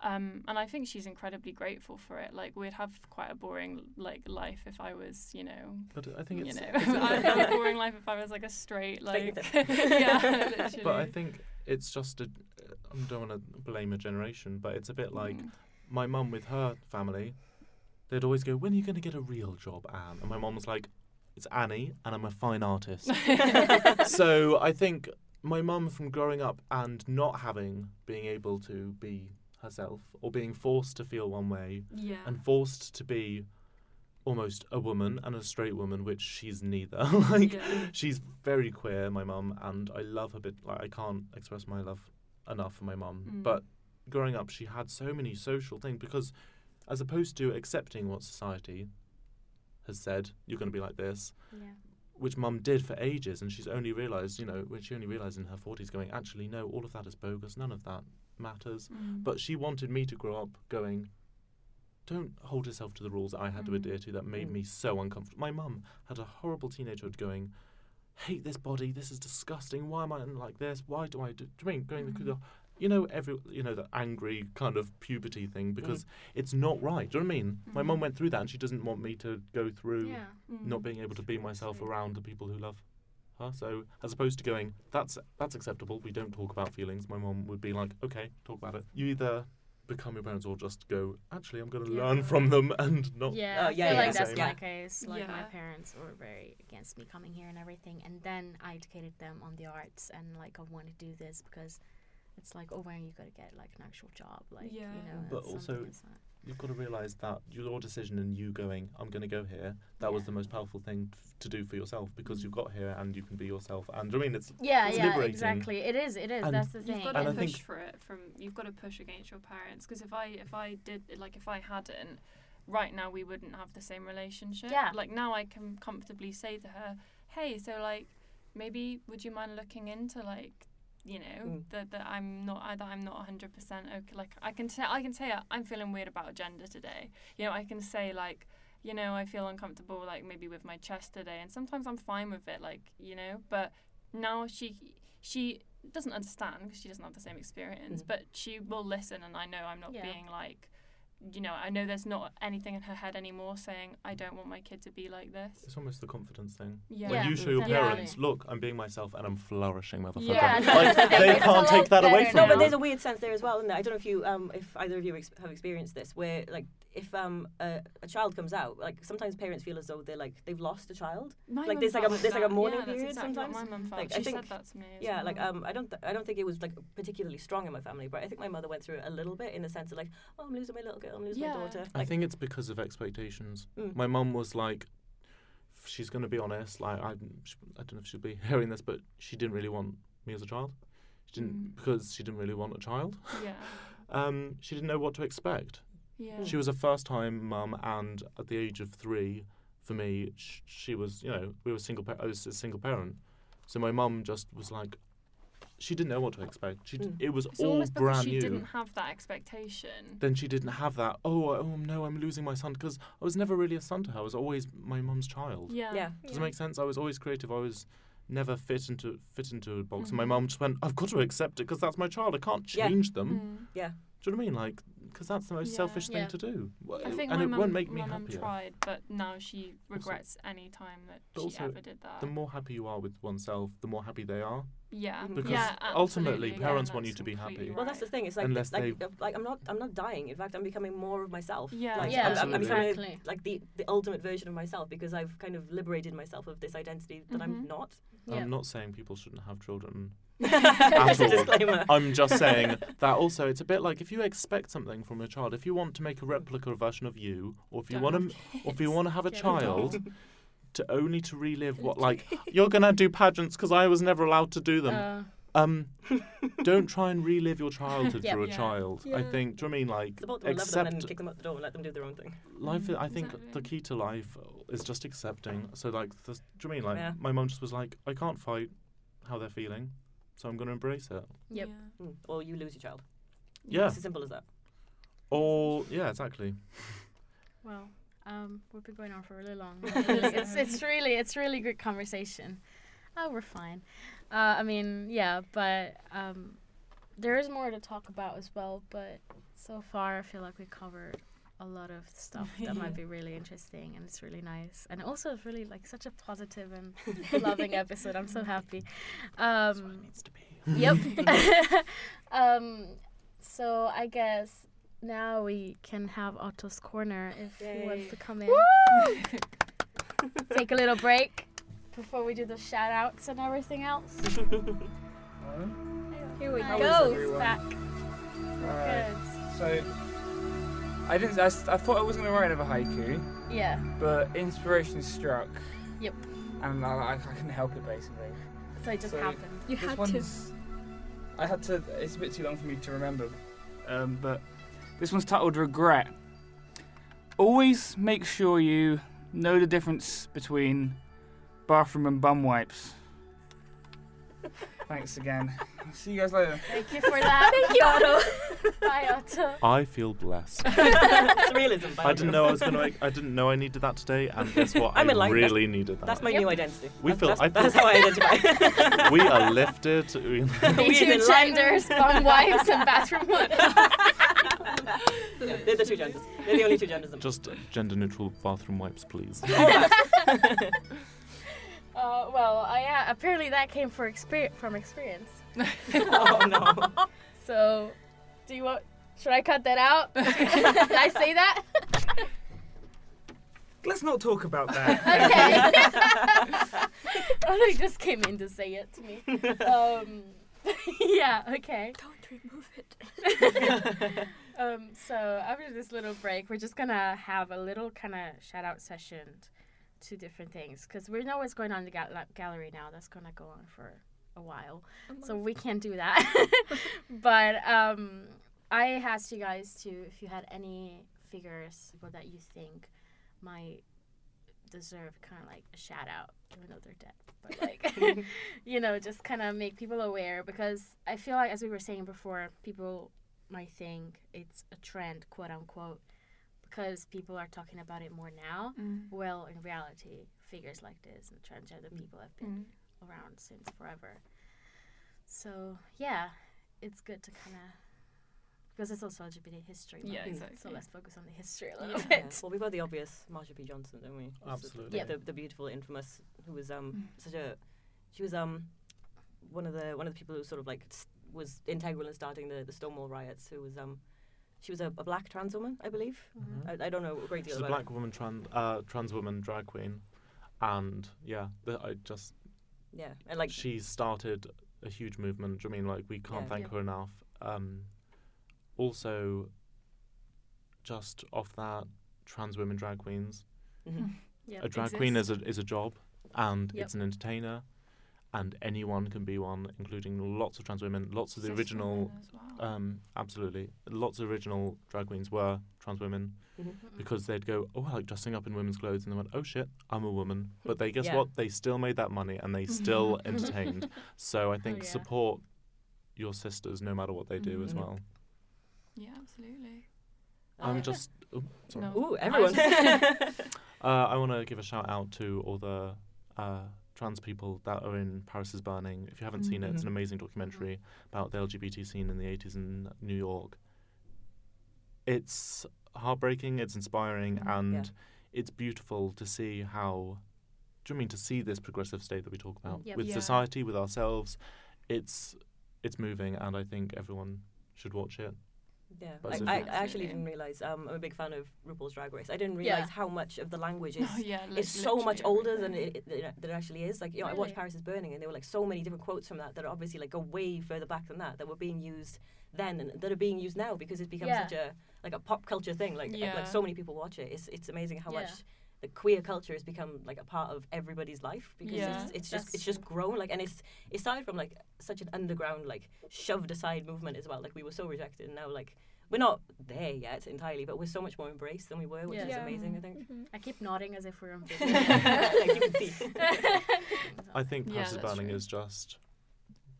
Um, and I think she's incredibly grateful for it. Like we'd have quite a boring like life if I was, you know, But I think you it's. know, it's- I'd have a boring life if I was like a straight Straight like, with yeah, literally. but I think it's just a. I don't want to blame a generation, but it's a bit like Mm. my mum with her family. They'd always go, "When are you going to get a real job, Anne?" And my mum was like, "It's Annie, and I'm a fine artist." so I think my mum, from growing up and not having being able to be herself or being forced to feel one way yeah, and forced to be almost a woman and a straight woman, which she's neither. like yeah. she's very queer, my mum, and I love her. Bit like I can't express my love enough for my mum. Mm. But growing up, she had so many social things because, as opposed to accepting what society has said, you're going to be like this, Yeah. which mum did for ages, and she's only realised, you know, when she only realised in her 40s, going, actually, no, all of that is bogus, none of that matters. Mm. But she wanted me to grow up going, don't hold yourself to the rules that I had to Mm. adhere to that made Mm. me so uncomfortable. My mum had a horrible teenagehood going, hate this body, this is disgusting, why am I like this? Why do I do, do you mean going through the, you know, every, you know, the angry kind of puberty thing because it's not right. Do you know what I mean? My mum Mhm. went through that and she doesn't want me to go through Yeah. Mm. not being able to be myself around the people who love her. So as opposed to going, that's that's acceptable. We don't talk about feelings. My mom would be like, okay, talk about it. You either become your parents or just go. Actually, I'm going to Yeah. learn from them and not. Yeah, I yeah, feel yeah, like that's same. my Yeah. case. Like my parents were very against me coming here and everything, and then I educated them on the arts and like I want to do this because it's like, oh, when you going to get like an actual job, like Yeah. you know. But also- something that's not- You've got to realise that your decision and you going, I'm going to go here. That was the most powerful thing f- to do for yourself because you've got here and you can be yourself. And I mean, it's yeah, it's yeah, liberating. exactly. It is. It is. And that's the thing. You've got to And push for it from. You've got to push against your parents because if I if I did like if I hadn't, right now we wouldn't have the same relationship. Yeah. Like now I can comfortably say to her, hey, so like maybe would you mind looking into like you know Mm. that that I'm not I, that I'm not 100 percent okay. Like I can say I can say uh, I'm feeling weird about gender today. You know I can say like. You know, I feel uncomfortable, like maybe with my chest today, and sometimes I'm fine with it, like you know. But now she she doesn't understand because she doesn't have the same experience, Mm. but she will listen, and I know I'm not Yeah. being like, you know, I know there's not anything in her head anymore saying I don't want my kid to be like this. it's almost the confidence thing. Yeah. When you show your definitely. parents, look, I'm being myself and I'm flourishing, motherfucker. Yeah, no, like, that's the thing. they can't take that away better from No, now. you. but there's a weird sense there as well, isn't there? I don't know if you, um, if either of you ex- have experienced this, where like if um a, a child comes out, like sometimes parents feel as though they're like they've lost a child. My Like, mum there's like a- felt there's like a mourning yeah, that's period exactly sometimes. What my mum felt. Like, I she think- said that to me. As Yeah, like um, I don't, th- I don't think it was like particularly strong in my family, but I think my mother went through it a little bit in the sense of like, oh, I'm losing my little girl, I'm losing Yeah. my daughter. I think it's because of expectations. Mm. My mum was like, she's going to be honest. Like, I, sh- I don't know if she'll be hearing this, but she didn't really want me as a child. She didn't Mm. because she didn't really want a child. yeah, Um, she didn't know what to expect. Yeah. She was a first-time mum, and at the age of three, for me, sh- she was, you know, we were single. Pa- I was a single parent, so my mum just was like, she didn't know what to expect. She, d- Mm. it was it's all almost because brand she new. didn't have that expectation. then she didn't have that. Oh, oh no, I'm losing my son because I was never really a son to her. I was always my mum's child. Yeah. yeah, Does it make sense? I was always creative. I was never fit into fit into a box. And my Mhm. mum just went, "I've got to accept it because that's my child. I can't Yeah. change them." Mm. yeah. Do you know what I mean? Like, because that's the most Yeah. selfish thing Yeah. to do. Wh- I think and my it mum, won't make me my mum happier. tried, but now she regrets any time that she also, ever did that. The more happy you are with oneself, the more happy they are. yeah, Mhm. Because yeah, ultimately, parents yeah, want you to be happy. completely Well, that's the thing. It's like, Unless like, they- like I'm not, I'm not dying. In fact, I'm becoming more of myself. Yeah. like, Yeah, I'm, I'm, I'm absolutely. becoming Exactly. like the, the ultimate version of myself because I've kind of liberated myself of this identity that I'm Mhm. not. Yeah. I'm not saying people shouldn't have children. Just a all. disclaimer. I'm just saying that also it's a bit like if you expect something from a child, if you want to make a replica version of you, or if you want to, or if you want to have a child, to only to relive what like you're gonna do pageants because I was never allowed to do them. Uh, Um, don't try and relive your childhood Yep. through a Yeah. child. I think. Do you know I mean like Support them, love them, and accept kick them out the door and let them do their own thing. life? Mm, I think the key to life is just accepting. So like, the, do you know I mean like Yeah. my mum just was like, I can't fight. how they're feeling. So I'm going to embrace it. Yep. Yeah. Mm. Or you lose your child. Yeah. It's as simple as that. Or yeah, exactly. Well, um, we've been going on for really long. it's it's really it's really good conversation. Oh, we're fine. Uh, I mean, yeah, but um, there is more to talk about as well. But so far, I feel like we covered a lot of stuff that might be really interesting, and it's really nice. And also, it's really like such a positive and loving episode. I'm so happy. That's what Um, it needs to be. Yep. um, so I guess now we can have Otto's corner if he wants to come in. Take a little break before we do the shout outs and everything else. Here we How is go. Back. Alright. Good. So, I didn't. I, I thought I was going to write another haiku, Yeah. but inspiration struck. Yep. And I, I, couldn't help it basically. So it just So- happened. You had to. I had to. It's a bit too long for me to remember, um, but this one's titled "Regret." Always make sure you know the difference between bathroom and bum wipes. Thanks again. See you guys later. Thank you for that. Thank you, Otto. Bye, Otto. I feel blessed. it's realism. I didn't know I was gonna. Make, I didn't know I needed that today, and guess what? I'm I in line. That's- really needed that. That's my Yep. new identity. We that's, feel- That's, I feel- that's how I identify. we are lifted. We- The We two genders, bum wipes and bathroom wipes. They're the two genders. They're the only two genders. Just gender neutral bathroom wipes, please. Uh, well, uh, yeah, apparently that came for exper- from experience. oh no. So, do you want? Should I cut that out? Did I say that? Let's not talk about that. okay. oh, they just came in to say it to me. Um, yeah. Okay. Don't remove it. Um, so after this little break, we're just gonna have a little kind of shout out session to different things because we know what's going on in the gal- gallery now. That's gonna go on for a while, so we can't do that. but um, I asked you guys to if you had any figures people that you think might deserve kind of like a shout out, even though they're dead. But like, you know, just kind of make people aware because I feel like, as we were saying before, people might think it's a trend, quote unquote, because people are talking about it more now. Mm. Well, in reality, figures like this and transgender people have been Mm. around since forever. So yeah, it's good to kind of because it's also LGBT history. Yeah, month, exactly. So let's focus on the history a little Yeah. Yeah. bit. Well, we've got the obvious Marsha P. Johnson, don't we? The- Absolutely. Yep. The, the beautiful, infamous, who was um Mm. such a, she was um, one of the one of the people who sort of like s- was integral in starting the the Stonewall riots. Who was um, she was a, a black trans woman, I believe. Mhm. I, I don't know a great deal She's a about. black woman, trans uh, trans woman, drag queen, and yeah, the, I just. Yeah, and like she started a huge movement. Do you mean like we can't Yeah. thank Yeah. her enough? Um, also, just off that, trans women drag queens. mhm. Yeah. a drag queen is a is a job, and Yep. it's an entertainer, and anyone can be one, including lots of trans women. Lots of the Cis original, women as well. um, absolutely, lots of original drag queens were trans women Mhm. because they'd go, oh, I like dressing up in women's clothes, and they went, oh shit, I'm a woman. But they guess Yeah. what? They still made that money and they still entertained. So I think yeah. support your sisters no matter what they do as Mhm. well. yeah, absolutely. I'm Uh, just. Oh, sorry. No. Ooh, everyone. Uh, I want to give a shout out to all the uh, trans people that are in Paris is Burning. If you haven't seen it, it's an Mhm. amazing documentary about the LGBT scene in the 80s in New York. It's heartbreaking, it's inspiring, Mhm. and Yeah. it's beautiful to see how. Do you mean to see this progressive state that we talk about Yep. with Yeah. society, with ourselves? It's it's moving, and I think everyone should watch it. Yeah, But I, I, I actually didn't realize. Um, I'm a big fan of RuPaul's Drag Race. I didn't Yeah. realize how much of the language is. Oh, yeah, li- it's so much literally older than it, it, than it actually is. Like you know, I watched Paris is Burning, and there were like so many different quotes from that that are obviously like go way further back than that that were being used then and that are being used now because it's become Yeah. such a like a pop culture thing. Like like- like so many people watch it. It's it's amazing how Yeah. much the queer culture has become like a part of everybody's life because Yeah. it's, it's just it's just grown like and it's it started from like such an underground like shoved aside movement as well like we were so rejected and now like we're not there yet entirely but we're so much more embraced than we were which Yeah. is Yeah. amazing I think I keep nodding as if we're on video. like you I think Yeah, Paris is that's Burning true. is just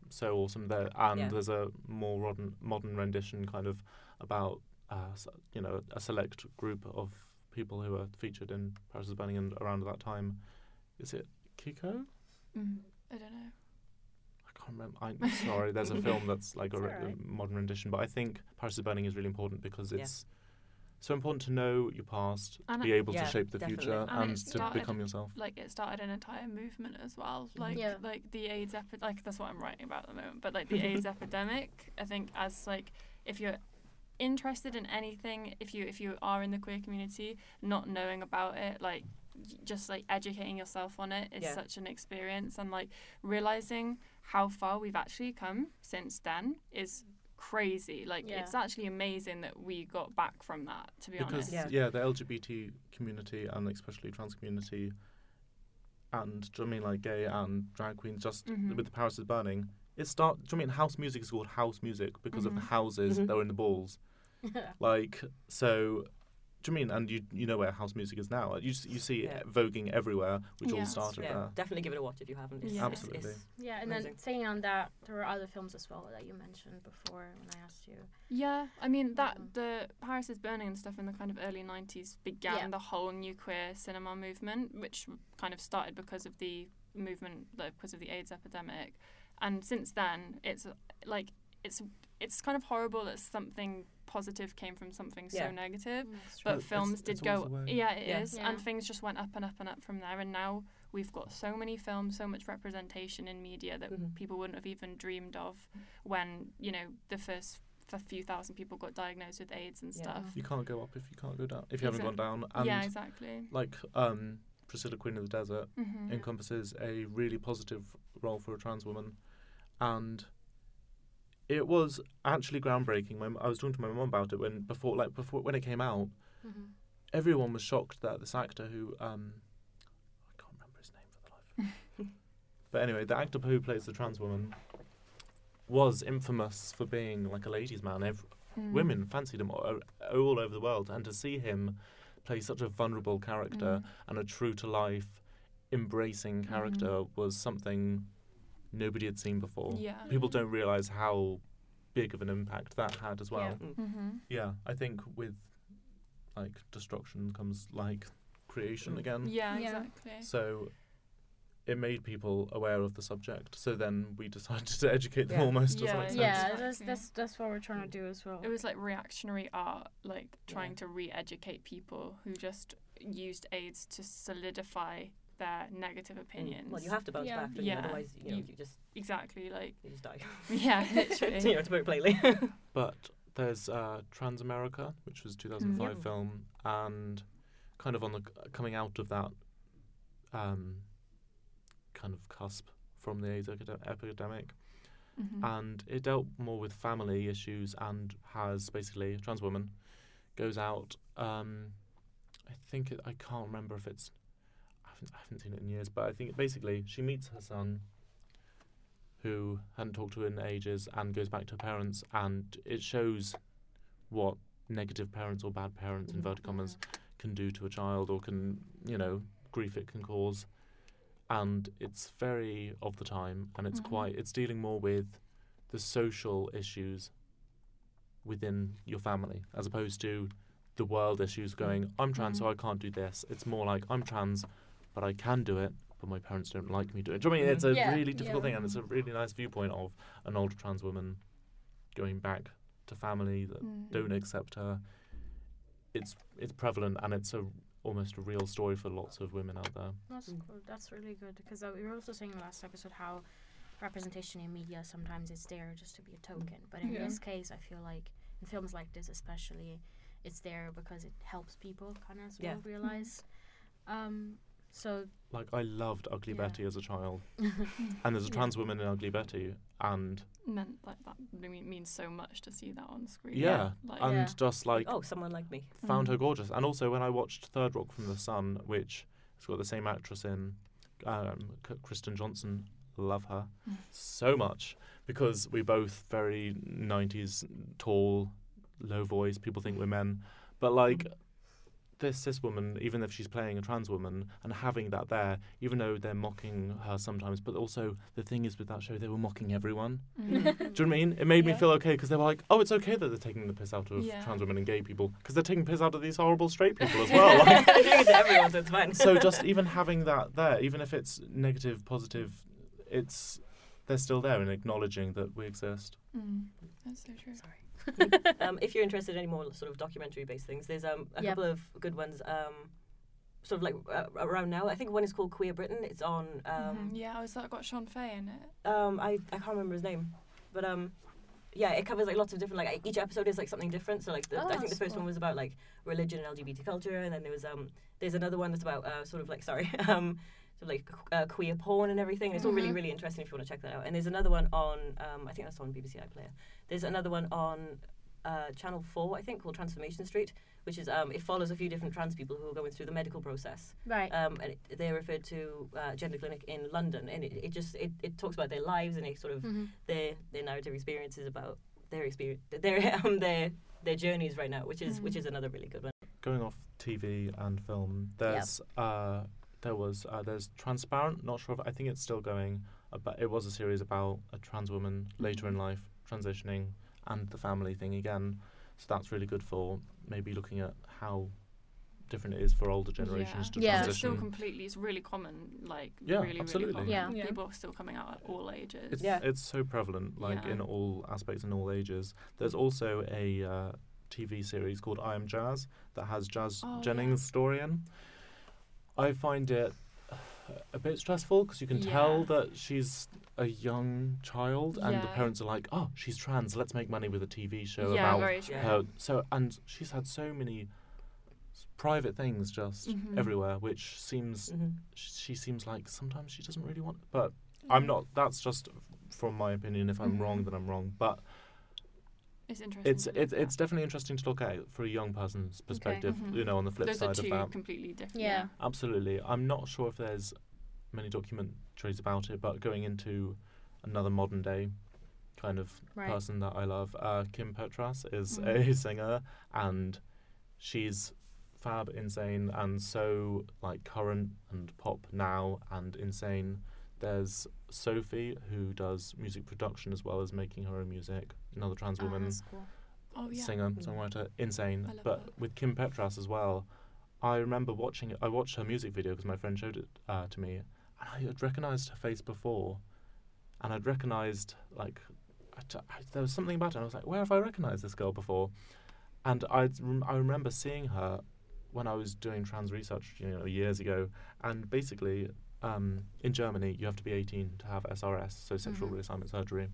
so awesome there. And Yeah. there's a more modern modern rendition, kind of about uh, you know a select group of people who are featured in Paris is Burning and around that time. Is it Kiko? Mm, I don't know. I can't remember. I'm sorry. There's a film that's like a, It's re- alright. modern rendition, but I think Paris is Burning is really important because Yeah. it's so important to know your past, to And be able Yeah, to shape the definitely. future, And and, it to become yourself. Like it started an entire movement as well. Like Yeah. like the AIDS epidemic. Like that's what I'm writing about at the moment. But like the AIDS epidemic, I think as like if you're interested in anything, if you if you are in the queer community, not knowing about it, like just like educating yourself on it is Yeah. such an experience and like realizing how far we've actually come since then is crazy like Yeah. it's actually amazing that we got back from that to be because honest Yeah. yeah. the LGBT community and especially trans community, and do you know what I mean like gay and drag queens, just Mhm. with the Paris is Burning, it start. Do you know what I mean house music is called house music because of the Mhm. houses Mhm. that were in the balls. Like so. Do you mean and you you know where house music is now? You you see Yeah. it voguing everywhere, which Yeah. all started Yeah, there. definitely give it a watch if you haven't. It's, Yeah. Absolutely. it's- yeah, and then Amazing. saying on that, there were other films as well that you mentioned before when I asked you. Yeah, I mean that Mhm. the Paris is Burning and stuff in the kind of early '90s began Yeah. the whole new queer cinema movement, which kind of started because of the movement, like, because of the AIDS epidemic, and since then it's like it's it's kind of horrible that something positive came from something Yeah. so negative. That's But It's- films it's did always go, the way. yeah, it is, Yeah. and things just went up and up and up from there. And now we've got so many films, so much representation in media that Mhm. people wouldn't have even dreamed of when you know the first f- few thousand people got diagnosed with AIDS and Yeah. stuff. You can't go up if you can't go down. If you haven't gone down, and yeah, exactly. like um, Priscilla Queen of the Desert hmm encompasses a really positive role for a trans woman, and it was actually groundbreaking. My, I was talking to my mum about it when before, like before when it came out. Mhm. Everyone was shocked that this actor who um, I can't remember his name for the life. but anyway, the actor who plays the trans woman was infamous for being like a ladies' man. Ev- Mm. Women fancied him all, all over the world, and to see him play such a vulnerable character Mm. and a true to life, embracing character was something nobody had seen before. Yeah. People don't realize how big of an impact that had as well. Mm. hmm Yeah, I think with like destruction comes like creation again. Yeah, Yeah. exactly. So it made people aware of the subject. So then we decided to educate them Yeah. almost to Yeah, some yeah. Yeah, Exactly. that's that's that's what we're trying to do as well. It was like reactionary art, like trying Yeah. to re-educate people who just used AIDS to solidify their negative opinions. Mm. Well, you have to bounce Yeah. back, Yeah. you? otherwise you, know, You- you just exactly like you just die. yeah, literally. you literally. know, to put it plainly. But there's uh, Transamerica, which was 2005 Mm. film, and kind of on the coming out of that um, kind of cusp from the AIDS epide- epidemic, Mhm. and it dealt more with family issues and has basically a trans woman goes out. Um, I think it, I can't remember if it's I haven't, I haven't seen it in years, but I think basically she meets her son, who hadn't talked to her in ages, and goes back to her parents, and it shows what negative parents or bad parents, Mhm. inverted commas, can do to a child or can you know grief it can cause and it's very of the time and it's Mhm. quite it's dealing more with the social issues within your family as opposed to the world issues going i'm trans so Mhm. i can't do this it's more like i'm trans but i can do it but my parents don't like me doing it do you know what I mean it's a Yeah, really difficult yeah. thing and it's a really nice viewpoint of an older trans woman going back to family that Mm. don't accept her it's it's prevalent and it's a almost a real story for lots of women out there That's Mm. cool. That's really good because uh, we were also saying last episode how representation in media sometimes it's there just to be a token, but in Yeah. this case, I feel like in films like this, especially, it's there because it helps people kind of Yeah. realize. Um, so like I loved Ugly Yeah. Betty as a child, and there's a trans woman in Ugly Betty, and meant like that means so much to see that on screen. yeah, Like, and Yeah. just like oh, someone like me. found her Mm. gorgeous. And also when I watched Third Rock from the Sun, which has got the same actress in, um, Kristen Johnston, love her Mm. so much because we're both very 90s tall, low voice. People think we're men, but like this cis woman, even if she's playing a trans woman, and having that there, even though they're mocking her sometimes, but also the thing is with that show, they were mocking everyone. Mm. Do you know what I mean? It made me feel okay because they were like, oh, it's okay that they're taking the piss out of Yeah. trans women and gay people because they're taking piss out of these horrible straight people as well. Like, They're doing it to everyone, so it's fine. so just even having that there, even if it's negative, positive, it's they're still there and acknowledging that we exist. Mm. That's so true. Sorry. um, if you're interested in any more sort of documentary-based things, there's um, a Yep. couple of good ones. Um, sort of like uh, around now. I think one is called Queer Britain. It's on. Um, Mhm. Yeah, I was that got Sean Fay in it. um, I, I can't remember his name, but um, yeah, it covers like lots of different like each episode is like something different. So like the, Oh, I think the first cool. one was about like religion and LGBT culture, and then there was um there's another one that's about uh, sort of like sorry um sort of like uh, queer porn and everything. It's all really Mhm. really interesting if you want to check that out. And there's another one on um I think that's on BBC iPlayer. There's another one on uh, Channel Four I think called Transformation Street, which is um it follows a few different trans people who are going through the medical process Right. um, and it, they're referred to uh, gender clinic in London, and it, it just it, it talks about their lives and it sort of Mhm. their their narrative experiences about their experience their um their their journeys right now, which is which Mhm. is another really good one. Going off TV and film, there's uh, there was uh, there's Transparent. Not sure if I think it's still going, uh, but it was a series about a trans woman later in life transitioning and the family thing again. So that's really good for maybe looking at how different it is for older generations yeah. to Yeah. It's still completely, it's really common, like Yeah, really, absolutely. really common. Yeah. Yeah. People are still coming out at all ages. It's, Yeah. it's so prevalent, like Yeah. in all aspects and all ages. There's also a uh, TV series called I Am Jazz that has Jazz Oh, yeah. Jennings' story in. I find it a bit stressful because you can tell that she's a young child and the parents are like, "Oh, she's trans. Let's make money with a TV show yeah, about very true. Her." So and she's had so many private things just Mhm. everywhere, which seems Mm-hmm. sh- she seems like sometimes she doesn't really want but i'm not that's just from my opinion if i'm wrong Mhm. then i'm wrong but It's interesting. it's it's it's definitely interesting to look at for a young person's perspective Mhm. you know on the flip Those are side two of that completely different. Yeah. absolutely i'm not sure if there's many documentaries about it but going into another modern day kind of Right. person that i love uh, kim petras is Mhm. a singer and she's fab insane and so like current and pop now and insane there's sophie who does music production as well as making her own music another trans Oh, woman cool. Oh yeah. singer songwriter insane but that. with kim petras as well i remember watching it i watched her music video because my friend showed it uh, to me and i had recognized her face before and i'd recognized like I t- I- there was something about it and i was like where have i recognized this girl before and i rem- i remember seeing her when i was doing trans research you know years ago and basically um, in germany you have to be 18 to have srs so sexual Mhm. reassignment surgery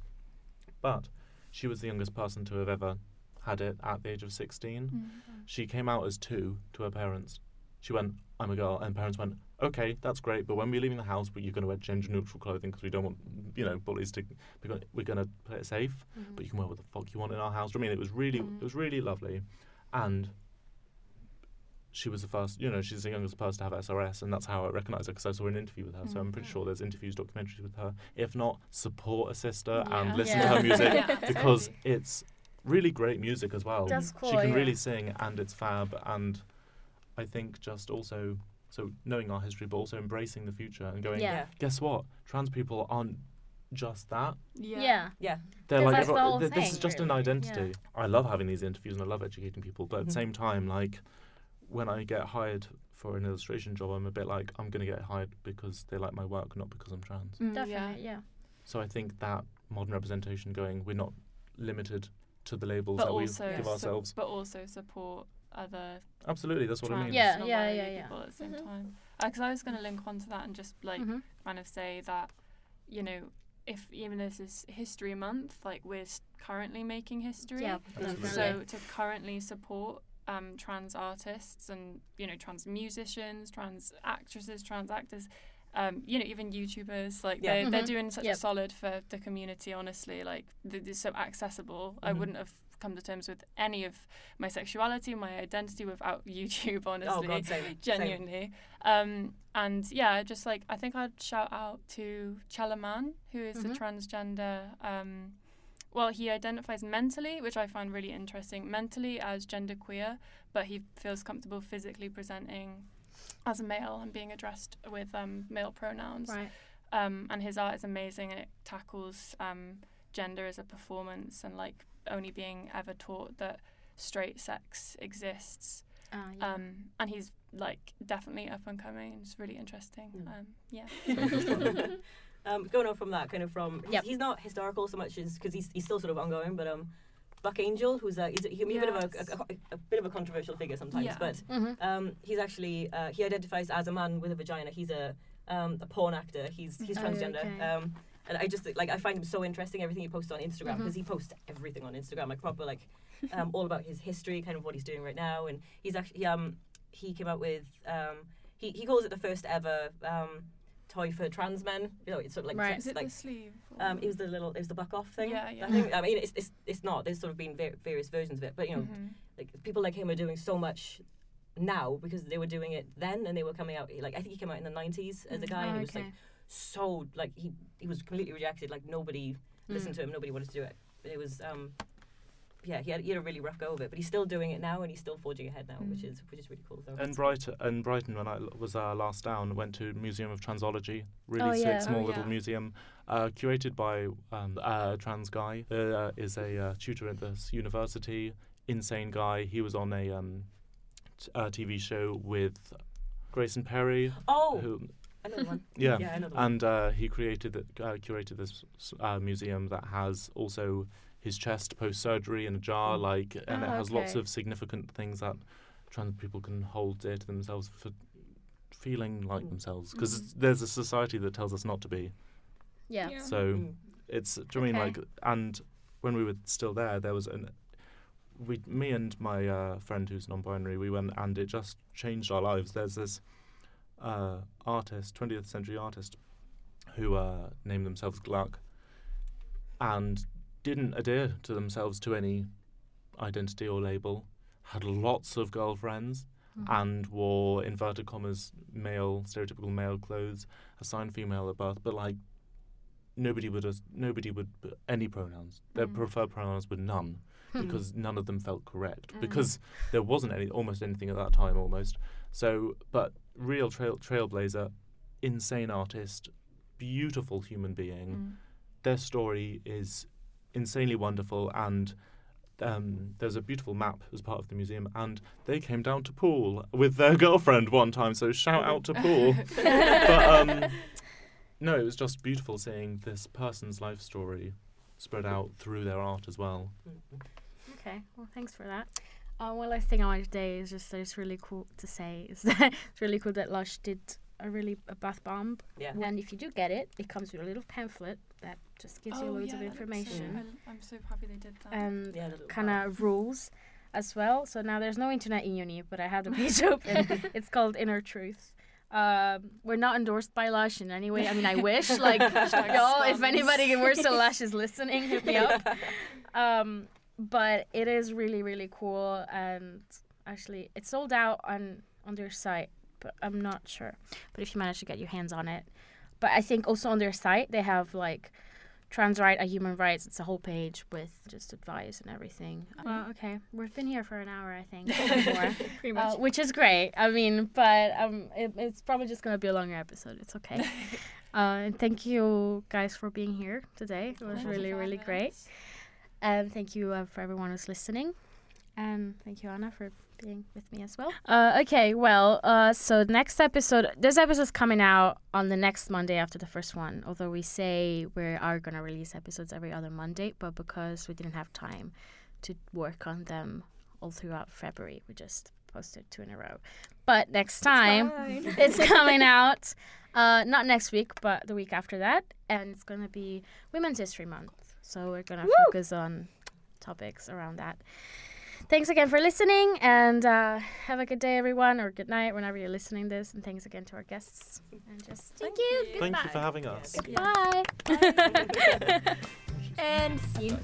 but she was the youngest person to have ever had it at the age of 16 Mm. she came out as two to her parents. She went, I'm a girl, and parents went, okay, that's great, but when we're leaving the house, you're going to wear gender neutral clothing because we don't want, you know, bullies to, we're going to play it safe, Mhm. but you can wear what the fuck you want in our house. I mean, it was really, it was really lovely, and she was the first, you know, she's the youngest person to have SRS, and that's how I recognised her because I saw an interview with her. So I'm pretty Mhm. sure there's interviews, documentaries with her. If not, support a sister and listen Yeah. to her music Yeah, because totally. it's really great music as well. That's cool, She can yeah. really sing and it's fab and I think just also so knowing our history but also embracing the future and going Yeah. Yeah. guess what trans people aren't just that Yeah. Yeah. Yeah. they're 'Cause like that's the everyone- whole th- this is thing, just an really. identity I love having these interviews and I love educating people but at the Mhm. same time like when I get hired for an illustration job I'm a bit like I'm going to get hired because they like my work not because I'm trans Mm, Definitely. Yeah. so I think that modern representation going we're not limited to the labels But that we also, give su- ourselves but also support other absolutely that's what I mean Yeah, yeah, yeah, yeah. people at the same Mhm. time. Because I was going to link on to that and just like Mhm. kind of say that, you know, if even this is History Month, like we're currently making history. Yeah. So to currently support um, trans artists and you know trans musicians, trans actresses, trans actors, um, you know even YouTubers, like Yeah. they're, they're Mhm. doing such Yep. a solid for the community. Honestly, like th- they're so accessible. I Mhm. wouldn't have come to terms with any of my sexuality, my identity without YouTube. Honestly, Oh God, same. same. genuinely. Um, and yeah, just like I think I'd shout out to Chalaman, who is Mhm. a transgender um, well, he identifies mentally, which I find really interesting, mentally as genderqueer, but he feels comfortable physically presenting as a male and being addressed with um, male pronouns. Right. Um, and his art is amazing and it tackles um, gender as a performance and like only being ever taught that straight sex exists. Uh, yeah. Um, and he's like definitely up and coming. It's really interesting. Mm. Um, yeah. um, going on from that, kind of from he's, Yep. he's not historical so much as because he's, he's still sort of ongoing, but um, Buck Angel, who's a, he's a, he can be a bit of a, a, a, bit of a controversial figure sometimes, Yeah. but hmm um, he's actually uh, he identifies as a man with a vagina. He's a um, a porn actor. He's he's Oh, transgender. okay. Um, and I just like I find him so interesting. Everything he posts on Instagram because he posts everything on Instagram, like proper like um, all about his history, kind of what he's doing right now. And he's actually um, he came out with um, he he calls it the first ever um, toy for trans men. You know, it's sort of like Right. Is it like the sleeve? um, it was the little it was the buck off thing. Yeah, yeah. I think I mean it's, it's it's not. There's sort of been va- various versions of it, but you know Mhm. like people like him are doing so much now because they were doing it then and they were coming out like I think he came out in the 90s as a Mm. guy Oh, and he was okay. like so like he he was completely rejected like nobody listened Mm. to him nobody wanted to do it it was um yeah he had, he had a really rough go of it but he's still doing it now and he's still forging ahead now which Mm. is which is really cool so And Brighton, and Brighton, when I was uh, last down, went to Museum of Transology, really Oh, sick, yeah. small Oh, little yeah. museum, uh, curated by um, a trans guy. Uh, is a uh, tutor at this university, insane guy. He was on a, um, t- a TV show with Grayson Perry, oh who, another one yeah, yeah another one and uh, he created the, uh, curated this uh, museum that has also his chest post surgery in a jar, Mm. like, and it Oh, has lots of significant things that trans people can hold dear to themselves for feeling like Mm. themselves. Because Mhm. there's a society that tells us not to be. Yeah. Yeah. So Mm. it's do you know what I mean like and when we were still there, there was an we me and my uh, friend who's non-binary, we went and it just changed our lives. There's this uh, artist, 20th century artist, who uh, named themselves Gluck, and didn't adhere to themselves to any identity or label. Had lots of girlfriends Mhm. and wore inverted commas male stereotypical male clothes, assigned female at birth, but like nobody would as nobody would any pronouns. Their Mm. preferred pronouns were none Hmm. because none of them felt correct Mm. because there wasn't any almost anything at that time almost. So, but real trail trailblazer, insane artist, beautiful human being. Mm. Their story is insanely wonderful and. Um, there's a beautiful map as part of the museum, and they came down to Poole with their girlfriend one time. So shout out to Poole. but um, no, it was just beautiful seeing this person's life story spread out through their art as well. Okay, well, thanks for that. Uh, one last thing I wanted to say is just that it's really cool to say is that it's really cool that Lush did a really a bath bomb. yeah And if you do get it, it comes with a little pamphlet that just gives you Oh, loads yeah, of that looks so- information I- I'm so happy they did that. and yeah little kind of rules as well. So now there's no internet in uni, but I have the page open. It's called Inner Truth. Um, we're not endorsed by Lush in any way. I mean, I wish. Like, y'all, if anybody works at Lush is listening, hit me up. Um, but it is really, really cool, and actually, it's sold out on on their site, but I'm not sure. But if you manage to get your hands on it, but I think also on their site they have like trans right and human rights. It's a whole page with just advice and everything. Well, okay, we've been here for an hour, I think. Pretty Uh, much. which is great. I mean, but um, it, it's probably just gonna be a longer episode. It's okay. uh, and thank you guys for being here today. It was Thank really, really great. And thank you uh, for everyone who's listening. And thank you, Anna, for being with me as well. Uh, okay, well, uh, so next episode, this episode's coming out on the next Monday after the first one. Although we say we are going to release episodes every other Monday, but because we didn't have time to work on them all throughout February, we just posted two in a row. But next time, it's coming out uh, not next week, but the week after that, and it's gonna be Women's History Month. So we're gonna focus on topics around that. Thanks again for listening, and uh, have a good day, everyone, or good night whenever you're listening this. And thanks again to our guests. And just thank, you. Thank you for having us. Yeah, thank you. Bye. and scene.